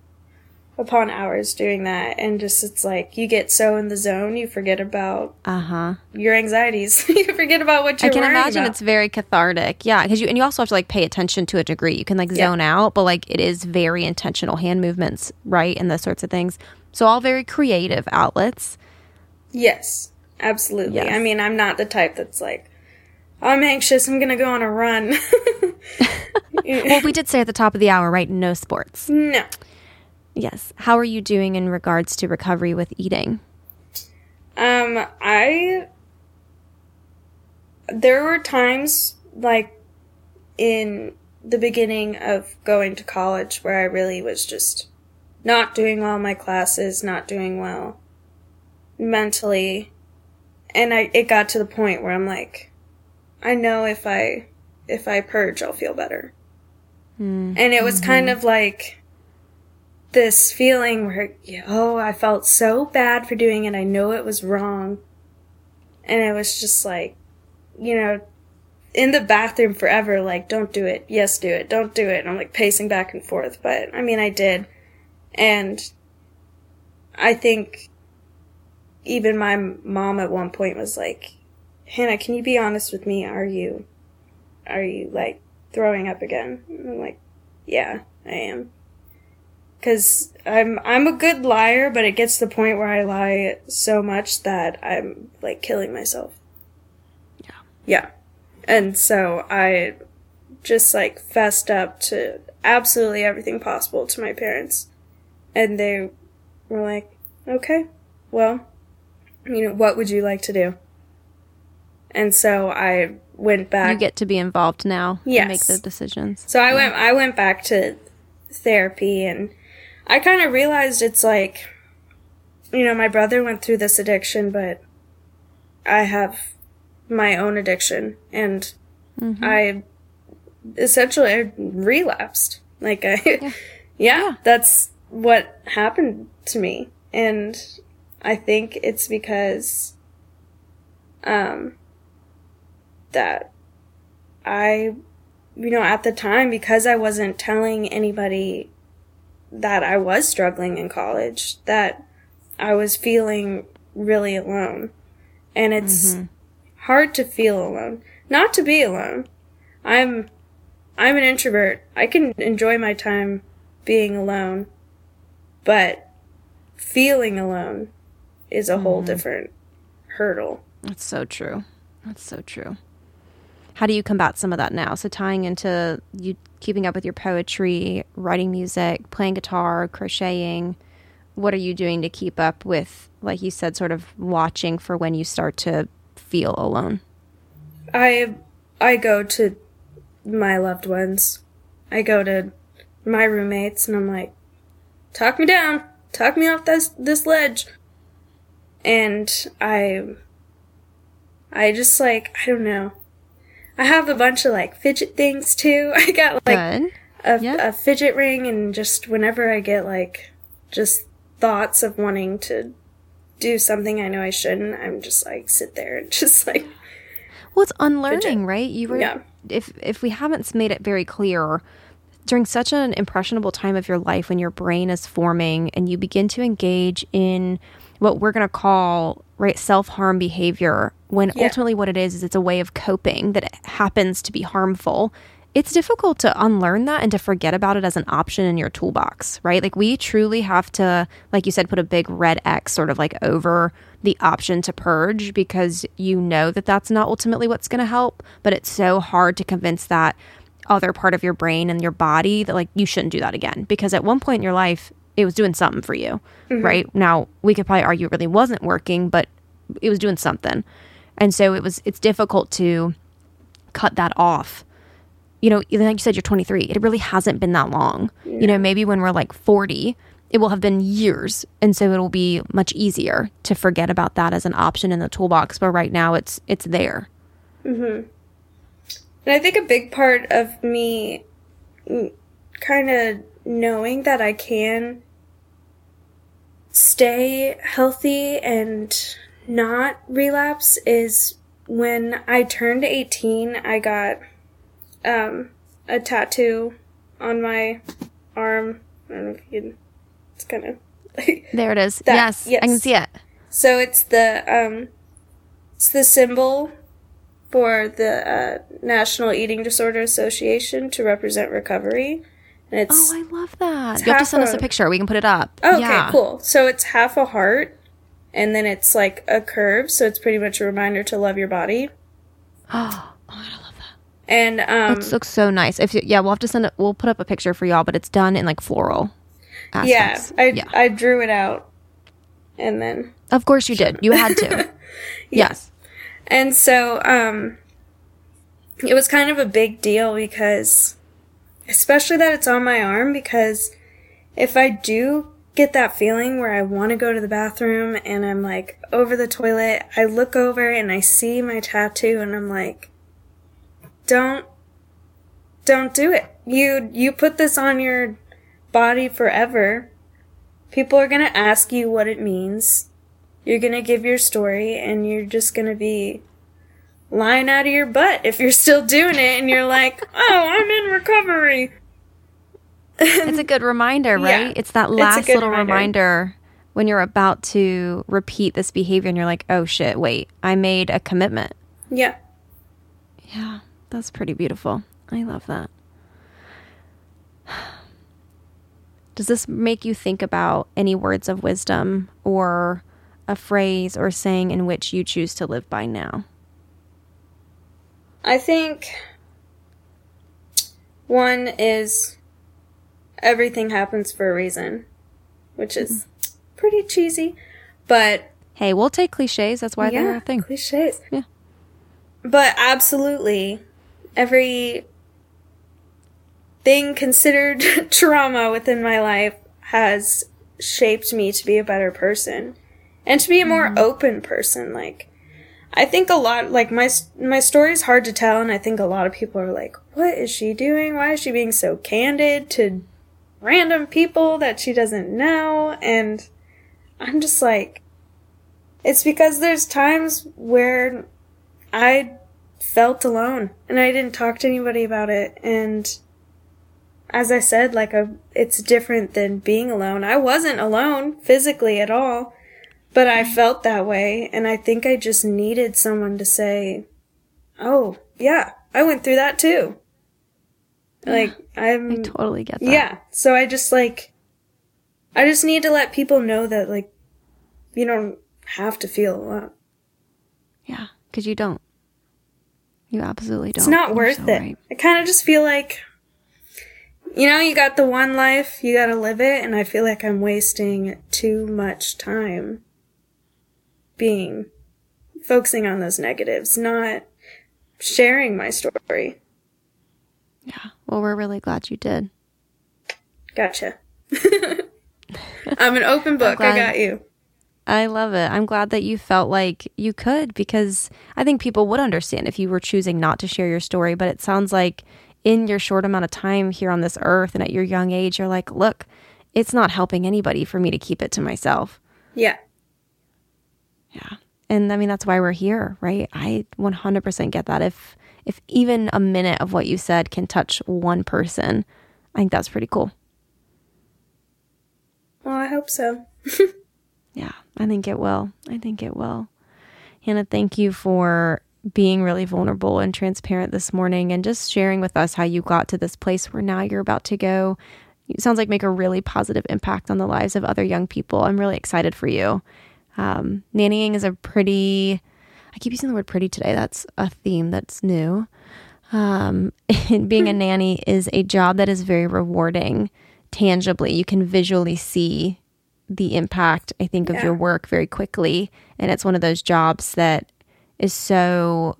upon hours doing that and just it's like you get so in the zone you forget about Uh huh. your anxieties. you forget about what you're I can imagine about. it's very cathartic. Yeah, because you and you also have to like pay attention to a degree. You can like Yeah. zone out, but like it is very intentional hand movements, right, and those sorts of things. So all very creative outlets. Yes. Absolutely. Yes. I mean, I'm not the type that's like I'm anxious, I'm going to go on a run. Well, we did say at the top of the hour, right? No sports. no. Yes. How are you doing in regards to recovery with eating? Um, I. There were times, like, in the beginning of going to college where I really was just not doing well in my classes, not doing well mentally. And I, it got to the point where I'm like, I know if I, if I purge, I'll feel better. Hmm. And it was kind of like this feeling where, oh, I felt so bad for doing it. I know it was wrong. And it was just like, you know, in the bathroom forever, like, don't do it. Yes, do it. Don't do it. And I'm like pacing back and forth. But I mean, I did. And I think even my mom at one point was like, Hannah, can you be honest with me? Are you, are you like throwing up again? And I'm like, yeah, I am. Cause I'm, I'm a good liar, but it gets to the point where I lie so much that I'm like killing myself. Yeah. Yeah. And so I just like fessed up to absolutely everything possible to my parents. And they were like, okay, well, you know, what would you like to do? And so I went back. You get to be involved now Yes. and make the decisions. So I went I went back to therapy and I kind of realized it's like you know, my brother went through this addiction, but I have my own addiction and I essentially relapsed. Like I yeah. Yeah. that's what happened to me. And I think it's because um that I you know, at the time, because I wasn't telling anybody that I was struggling in college, that I was feeling really alone. And it's mm-hmm. hard to feel alone. Not to be alone. I'm I'm an introvert. I can enjoy my time being alone. But feeling alone is a whole mm-hmm. different hurdle. That's so true. That's so true. How do you combat some of that now? So tying into you keeping up with your poetry, writing music, playing guitar, crocheting. What are you doing to keep up with, like you said, sort of watching for when you start to feel alone? I I go to my loved ones. I go to my roommates and I'm like, talk me down, talk me off this this ledge. And I I just like I don't know. I have a bunch of like fidget things too. I got like Good. a, Yeah. a fidget ring and just whenever I get like just thoughts of wanting to do something I know I shouldn't, I'm just like sit there and just like Well, it's unlearning, right? You were Yeah. if if we haven't made it very clear during such an impressionable time of your life when your brain is forming and you begin to engage in what we're going to call right self-harm behavior when Yeah. ultimately what it is is it's a way of coping that happens to be harmful. It's difficult to unlearn that and to forget about it as an option in your toolbox right? Like we truly have to like you said put a big red x sort of like over the option to purge because you know that that's not ultimately what's going to help but it's so hard to convince that other part of your brain and your body that like you shouldn't do that again because at one point in your life it was doing something for you mm-hmm. right? Now we could probably argue it really wasn't working but it was doing something and so it was it's difficult to cut that off. You know like you said you're 23 it really hasn't been that long. You know maybe when we're like 40 it will have been years. And so it'll be much easier to forget about that as an option in the toolbox. But right now it's it's there. Mm-hmm. And I think a big part of me kind of knowing that I can stay healthy and not relapse is when I turned 18, I got um, a tattoo on my arm. I don't know if you can, it's kind of there it is. That- yes, i can see it. So it's the um, it's the symbol for the uh, National Eating Disorder Association to represent recovery, and it's oh i love that. you have to send us a- a picture. We can put it up. Oh, okay, yeah. cool. So it's half a heart, and then it's like a curve, so it's pretty much a reminder to love your body. oh my god i love that And um, It looks so nice. If you, yeah, we'll have to send it. We'll put up a picture for y'all, but it's done in like floral. yeah, I yeah. I drew it out, and then Of course you did. You had to. yes. And so um it was kind of a big deal because especially that it's on my arm because if I do get that feeling where I want to go to the bathroom and I'm like over the toilet, I look over and I see my tattoo and I'm like don't don't do it. You you put this on your body forever. People are going to ask you what it means. You're going to give your story and you're just going to be lying out of your butt if you're still doing it and you're like, "Oh, I'm in recovery." It's a good reminder, Yeah. right? It's that last good little reminder. reminder. when you're about to repeat this behavior and you're like, oh shit, wait, I made a commitment. Yeah. Yeah, that's pretty beautiful. I love that. Does this make you think about any words of wisdom or a phrase or saying in which you choose to live by now? I think one is everything happens for a reason, which is pretty cheesy, but Hey, we'll take cliches. That's why they're yeah, a thing. cliches. Yeah. But absolutely, every thing considered trauma within my life has shaped me to be a better person and to be a more mm-hmm. open person. Like, I think a lot, like my my story is hard to tell, and I think a lot of people are like, "What is she doing? Why is she being so candid to random people that she doesn't know?" And I'm just like, it's because there's times where I felt alone and I didn't talk to anybody about it. And as I said, like a, it's different than being alone. I wasn't alone physically at all, but I mm-hmm. felt that way. And I think I just needed someone to say, Oh, yeah, I went through that too. Like, I'm, I Totally get that. yeah. So I just like, I just need to let people know that like, you don't have to feel alone. Yeah, because you don't. You absolutely don't. It's not You're worth so it. right. I kind of just feel like, you know, you got the one life, you gotta live it, and I feel like I'm wasting too much time being, focusing on those negatives, not sharing my story. Yeah. Well, we're really glad you did. Gotcha. I'm an open book. I got you. I love it. I'm glad that you felt like you could because I think people would understand if you were choosing not to share your story. But it sounds like in your short amount of time here on this earth and at your young age, you're like, look, it's not helping anybody for me to keep it to myself. Yeah. Yeah. And I mean, that's why we're here, right? I 100% get that. If, if even a minute of what you said can touch one person, I think that's pretty cool. Well, I hope so. yeah, I think it will. I think it will. Hannah, thank you for being really vulnerable and transparent this morning and just sharing with us how you got to this place where now you're about to go. It sounds like make a really positive impact on the lives of other young people. I'm really excited for you. Um, nannying is a pretty, I keep using the word pretty today. That's a theme that's new. Um, being a nanny is a job that is very rewarding tangibly. You can visually see the impact, I think, of yeah. your work very quickly. And it's one of those jobs that is so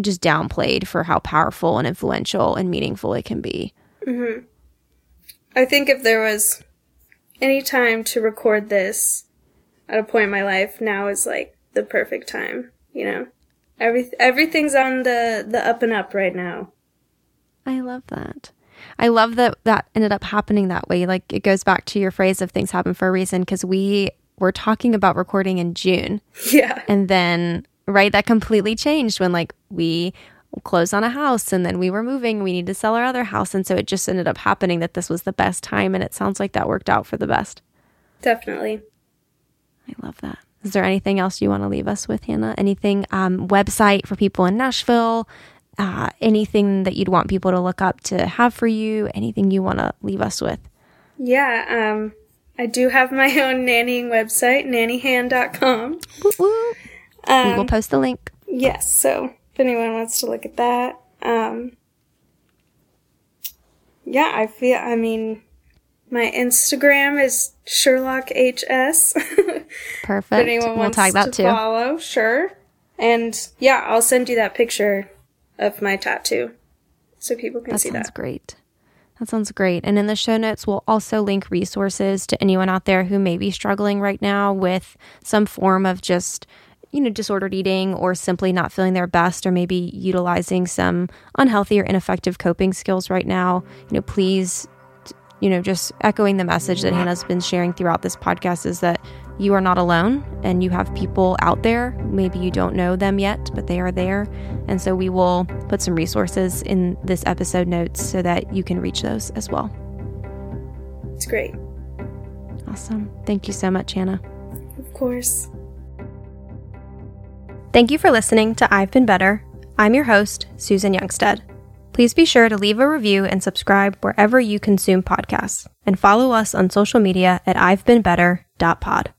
just downplayed for how powerful and influential and meaningful it can be. Mm-hmm. I think if there was any time to record this at a point in my life, now is like the perfect time. You know, every everything's on the the up and up right now. I love that. I love that that ended up happening that way. Like it goes back to your phrase of things happen for a reason because we were talking about recording in June. Yeah. And then right that completely changed when like we closed on a house and then we were moving we need to sell our other house and so it just ended up happening that this was the best time and it sounds like that worked out for the best definitely i love that is there anything else you want to leave us with hannah anything um, website for people in nashville uh, anything that you'd want people to look up to have for you anything you want to leave us with yeah um, i do have my own nannying website nannyhand.com. Um, we will post the link. Yes, so if anyone wants to look at that. Um, yeah, I feel, I mean, my Instagram is Sherlock HS. Perfect. if anyone we'll wants tag that to too. follow, sure. And yeah, I'll send you that picture of my tattoo so people can that see that. Sounds great. That sounds great. And in the show notes, we'll also link resources to anyone out there who may be struggling right now with some form of just you know, disordered eating or simply not feeling their best or maybe utilizing some unhealthy or ineffective coping skills right now, you know, please, you know, just echoing the message that Hannah's been sharing throughout this podcast is that you are not alone and you have people out there. Maybe you don't know them yet, but they are there. And so we will put some resources in this episode notes so that you can reach those as well. It's great. Awesome. Thank you so much, Hannah. Of course. Thank you for listening to I've Been Better. I'm your host, Susan Youngstead. Please be sure to leave a review and subscribe wherever you consume podcasts, and follow us on social media at I've Been Better.pod.